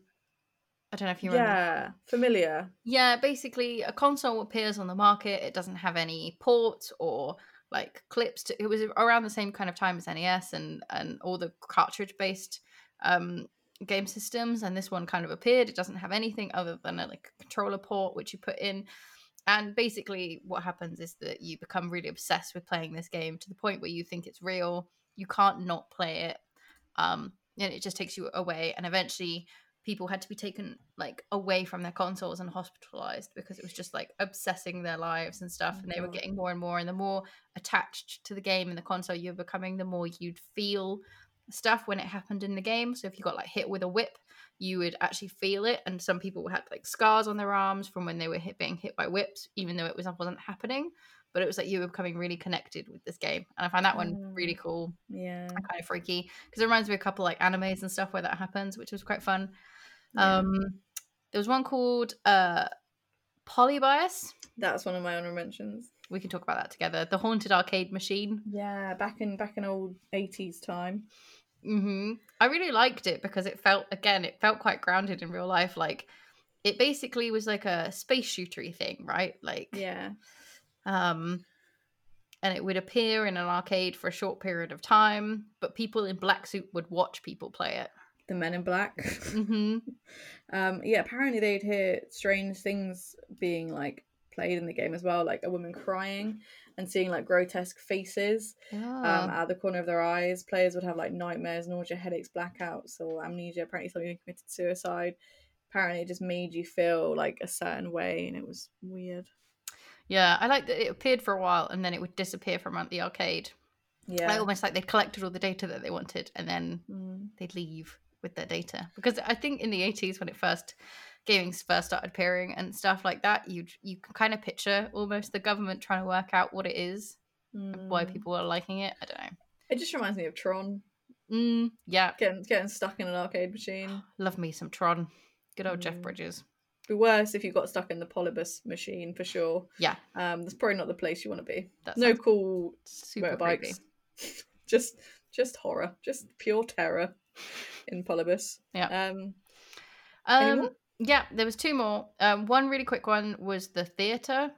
I don't know if you remember. Yeah, familiar. Yeah, basically, a console appears on the market. It doesn't have any ports or like clips. To, it was around the same kind of time as NES and and all the cartridge based um, game systems. And this one kind of appeared. It doesn't have anything other than a like controller port which you put in. And basically, what happens is that you become really obsessed with playing this game to the point where you think it's real. You can't not play it, um, and it just takes you away. And eventually, people had to be taken like away from their consoles and hospitalized because it was just like obsessing their lives and stuff and they were getting more and more and the more attached to the game and the console you're becoming the more you'd feel stuff when it happened in the game so if you got like hit with a whip you would actually feel it and some people had like scars on their arms from when they were hit, being hit by whips even though it was wasn't happening but it was like you were becoming really connected with this game and i found that one really Mm. cool Yeah. kind of freaky because it reminds me of a couple like animes and stuff where that happens, which was quite fun. Yeah. Um, there was one called uh, Polybius. That's one of my honorable mentions. We can talk about that together. The haunted arcade machine. Yeah, back in back in old eighties time. hmm I really liked it because it felt again, it felt quite grounded in real life. Like it basically was like a space shootery thing, right? Like Yeah. um and it would appear in an arcade for a short period of time, but people in black suit would watch people play it. The Men in Black. hmm um, yeah, apparently they'd hear strange things being like played in the game as well, like a woman crying and seeing like grotesque faces um, Ah. out the corner of their eyes. Players would have like nightmares, nausea, headaches, blackouts, or amnesia. Apparently, somebody committed suicide. Apparently, it just made you feel like a certain way, and it was weird. Yeah, I like that it appeared for a while and then it would disappear from the arcade. Yeah. Like almost like they'd collected all the data that they wanted and then Mm. they'd leave with their data. Because I think in the 80s when it first gaming first started appearing and stuff like that, you you can kind of picture almost the government trying to work out what it is, and why Mm. people are liking it. I don't know. It just reminds me of Tron. Mm, yeah, Getting getting stuck in an arcade machine. love me some Tron. Good old Jeff Mm. Bridges. Be worse if you got stuck in the Polybius machine for sure. Yeah, Um, that's probably not the place you want to be. that no cool super motorbikes. just just horror, just pure terror in Polybius. Yeah. Um, Um, yeah, there was two more. Um, one really quick one was the theater.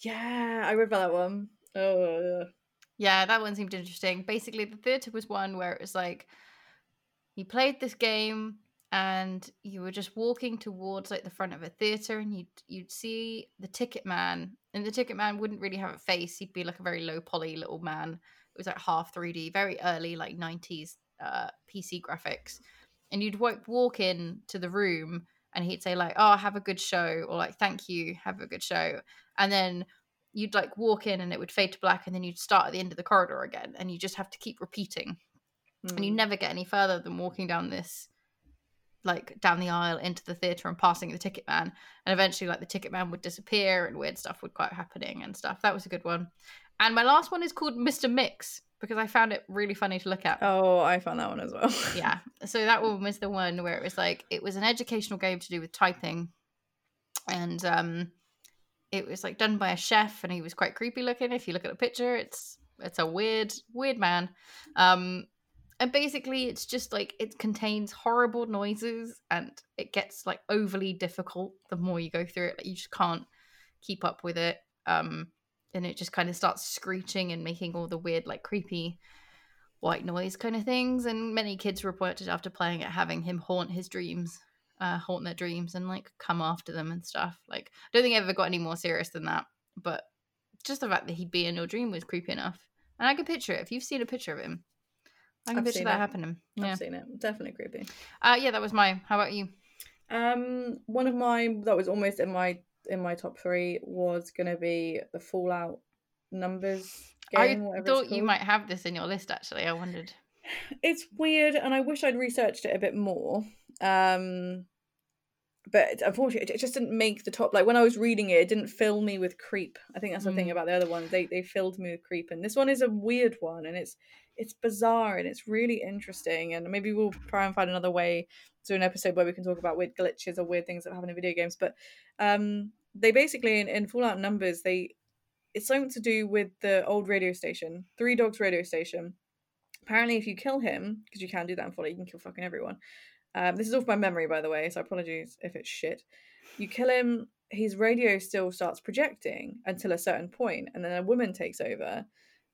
Yeah, I read about that one. Oh, Yeah, that one seemed interesting. Basically, the theatre was one where it was like you played this game and you were just walking towards like the front of a theatre and you'd you'd see the ticket man and the ticket man wouldn't really have a face he'd be like a very low poly little man it was like half 3d very early like 90s uh pc graphics and you'd wa- walk in to the room and he'd say like oh have a good show or like thank you have a good show and then you'd like walk in and it would fade to black and then you'd start at the end of the corridor again and you just have to keep repeating. And you Mm. never get any further than walking down this like down the aisle into the theater and passing the ticket man and eventually like the ticket man would disappear and weird stuff would quite happening and stuff. That was a good one. And my last one is called mr mix because i found it really funny to look at. Oh, I found that one as well. yeah. So that one was the one where it was like it was an educational game to do with typing. And um it was like done by a chef and he was quite creepy looking. If you look at the picture it's it's a weird weird man. Um and basically it's just like it contains horrible noises and it gets like overly difficult the more you go through it. Like you just can't keep up with it. Um and it just kind of starts screeching and making all the weird like creepy white noise kind of things and many kids reported after playing it having him haunt his dreams uh haunt their dreams and like come after them and stuff like i don't think it ever got any more serious than that but just the fact that he'd be in your dream was creepy enough and i can picture it if you've seen a picture of him i can I've picture that it. happening yeah I've seen it. Definitely creepy. uh yeah that was my how about you Um, one of mine that was almost in my in my top three was gonna be the Fallout numbers game. i thought you might have this in your list actually i wondered It's weird, and I wish I'd researched it a bit more. Um, but unfortunately, it- just didn't make the top. Like when I was reading it, it didn't fill me with creep. I think that's the thing Mm. about the other ones; they they filled me with creep, and this one is a weird one, and it's it's bizarre and it's really interesting. And maybe we'll try and find another way to do an episode where we can talk about weird glitches or weird things that happen in video games. But um, they basically in, in Fallout numbers they it's something to do with the old radio station, Three Dogs radio station. Apparently, if you kill him, because you can do that in Fallout, you can kill fucking everyone. Um, this is off my memory, by the way, so apologies if it's shit. You kill him, his radio still starts projecting until a certain point, and then a woman takes over.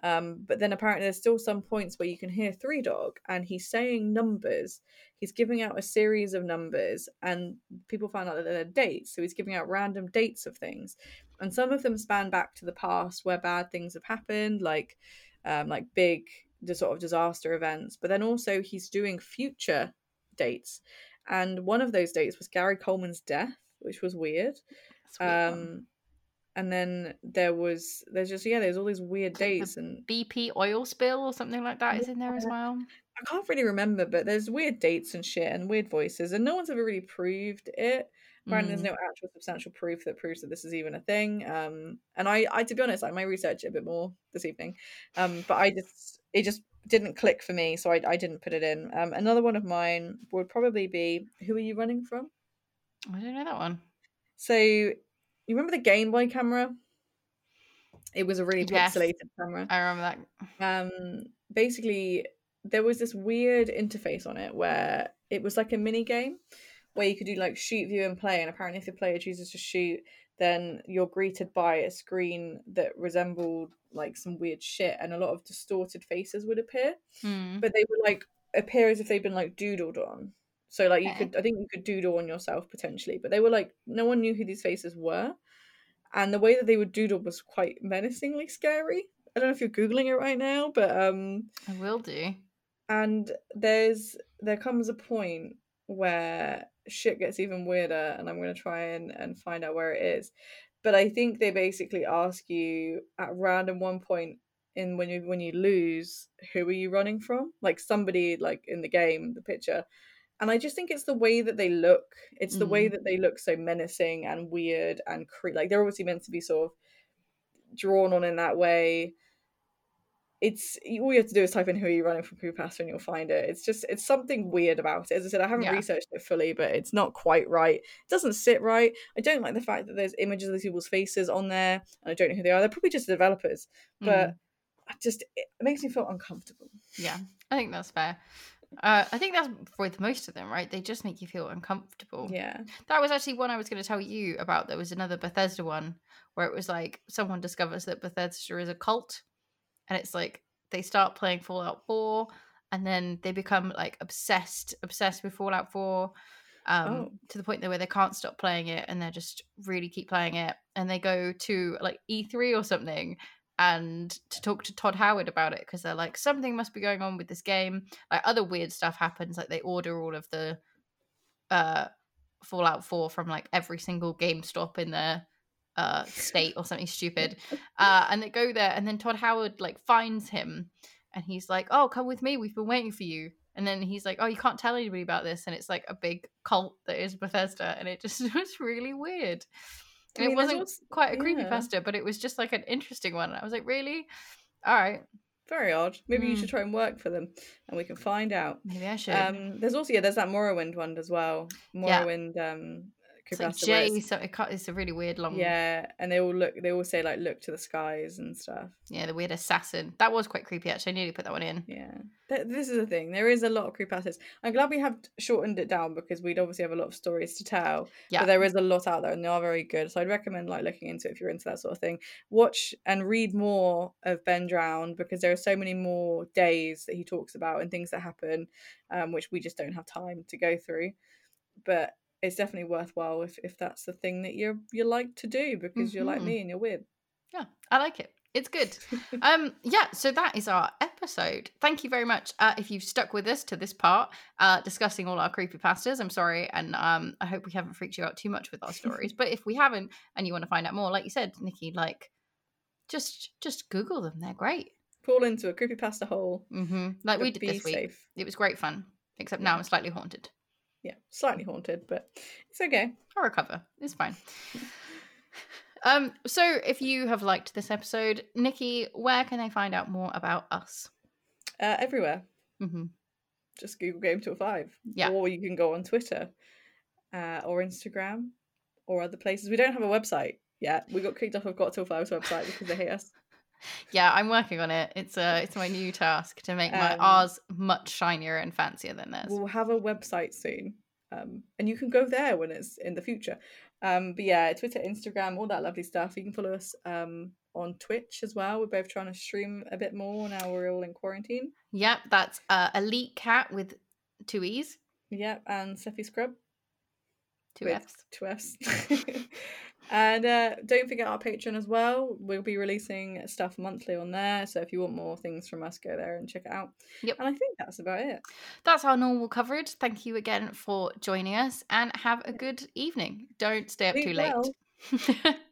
Um, but then apparently there's still some points where you can hear Three Dog, and he's saying numbers. He's giving out a series of numbers, and people found out that they're dates. So he's giving out random dates of things, and some of them span back to the past where bad things have happened, like um, like big sort of disaster events. But then also he's doing future dates, and one of those dates was Gary Coleman's death, which was weird. That's a weird one. Um, and then there was there's just yeah there's all these weird like the dates and bp oil spill or something like that is in there as well I can't really remember, but there's weird dates and shit and weird voices, and no one's ever really proved it. Apparently, Mm. there's no actual substantial proof that proves that this is even a thing. Um, and I, I to be honest, I might research it a bit more this evening. Um, but I just it just didn't click for me, so I, I didn't put it in. Um, another one of mine would probably be Who Are You Running From? i don't know that one So you remember the Game Boy camera? It was a really Yes. pixelated camera. i remember that um basically there was this weird interface on it where it was like a mini game where you could do like shoot view and play and apparently if the player chooses to shoot then you're greeted by a screen that resembled like some weird shit and a lot of distorted faces would appear Hmm. but they would like appear as if they'd been like doodled on so like you Okay. could i think you could doodle on yourself potentially but they were like no one knew who these faces were. And the way that they would doodle was quite menacingly scary. I don't know if you're googling it right now but um i will do. and there's there comes a point where shit gets even weirder and i'm going to try and, and find out where it is. But i think they basically ask you at random one point in when you when you lose who are you running from? Like somebody like in the game the picture and i just think it's the way that they look it's the way Mm. that they look so menacing and weird and cre- like they're obviously meant to be sort of drawn on in that way it's all you have to do is type in who are you running from Creepypasta and you'll find it. It's just it's something weird about it. As I said, I haven't Yeah. researched it fully, but it's not quite right. It doesn't sit right. I don't like the fact that there's images of these people's faces on there, and I don't know who they are. They're probably just developers, but Mm. I just it makes me feel uncomfortable. yeah i think that's fair Uh, I think that's with most of them, right? They just make you feel uncomfortable. Yeah. That was actually one I was going to tell you about. There was another Bethesda one where it was like someone discovers that Bethesda is a cult, and it's like they start playing Fallout 4, and then they become like obsessed, obsessed with Fallout 4, um, Oh. to the point that where they can't stop playing it, and they just really keep playing it, and they go to like E3 or something. And to talk to Todd Howard about it because they're like something must be going on with this game. Like other weird stuff happens, like they order all of the uh Fallout 4 from like every single GameStop in their uh state or something stupid. Uh and they go there and then Todd Howard like finds him and he's like, "Oh, come with me. We've been waiting for you." And then he's like, "Oh, you can't tell anybody about this." And it's like a big cult that is Bethesda and it just was really weird. I mean, it wasn't also- quite a yeah. creepypasta, but it was just like an interesting one. And I was like, "Really? All right. Very odd. Maybe you Mm. should try and work for them, and we can find out. Maybe I should." Um, there's also yeah, there's that Morrowind one as well. Yeah. Morrowind um, it's like J, so it it's a really weird long yeah, and they all look. They all say like, "Look to the skies" and stuff. Yeah, the weird assassin. That was quite creepy, actually. I nearly put that one in. Yeah, Th- this is the thing. There is a lot of creepypastas. I'm glad we have shortened it down because we'd obviously have a lot of stories to tell. Yeah. But there is a lot out there, and they are very good. So I'd recommend like looking into it if you're into that sort of thing. Watch and read more of Ben Drowned because there are so many more days that he talks about and things that happen, um, which we just don't have time to go through. But it's definitely worthwhile if, if that's the thing that you're you like to do because you're like Mhm. me and you're weird. Yeah, I like it. It's good. um, yeah, so that is our episode. Thank you very much. Uh, if you've stuck with us to this part, uh, discussing all our creepy pastas, I'm sorry, and um, I hope we haven't freaked you out too much with our stories. but if we haven't, and you want to find out more, like you said, Nikki, like just just Google them. They're great. Fall into a creepy pasta hole. Mm-hmm. Like we did this week. safe. It was great fun. Except now I'm slightly haunted. Yeah, slightly haunted, but it's okay. I'll recover. It's fine. Um, so if you have liked this episode, Nikki, where can they find out more about us? Uh, everywhere. Mm-hmm. just Google Game Till Five. Yeah. Or you can go on Twitter, uh, or Instagram, or other places. We don't have a website yet. We got kicked off of Got Till Five's website because they hate us. Yeah, I'm working on it. It's uh it's my new task to make my Um, ours much shinier and fancier than theirs. We'll have a website soon, um, and you can go there when it's in the future. Um, but yeah, Twitter, Instagram, all that lovely stuff. You can follow us um, on Twitch as well. We're both trying to stream a bit more now. We're all in quarantine. Yep, that's uh, Elite Cat with two E's, Yep, and Sephi Scrub. two F's. two F's. and uh, don't forget our Patreon as well. We'll be releasing stuff monthly on there. So if you want more things from us, go there and check it out. Yep. And I think that's about it. That's our normal coverage. Thank you again for joining us and have a good evening. Don't stay up Sleep too late. well.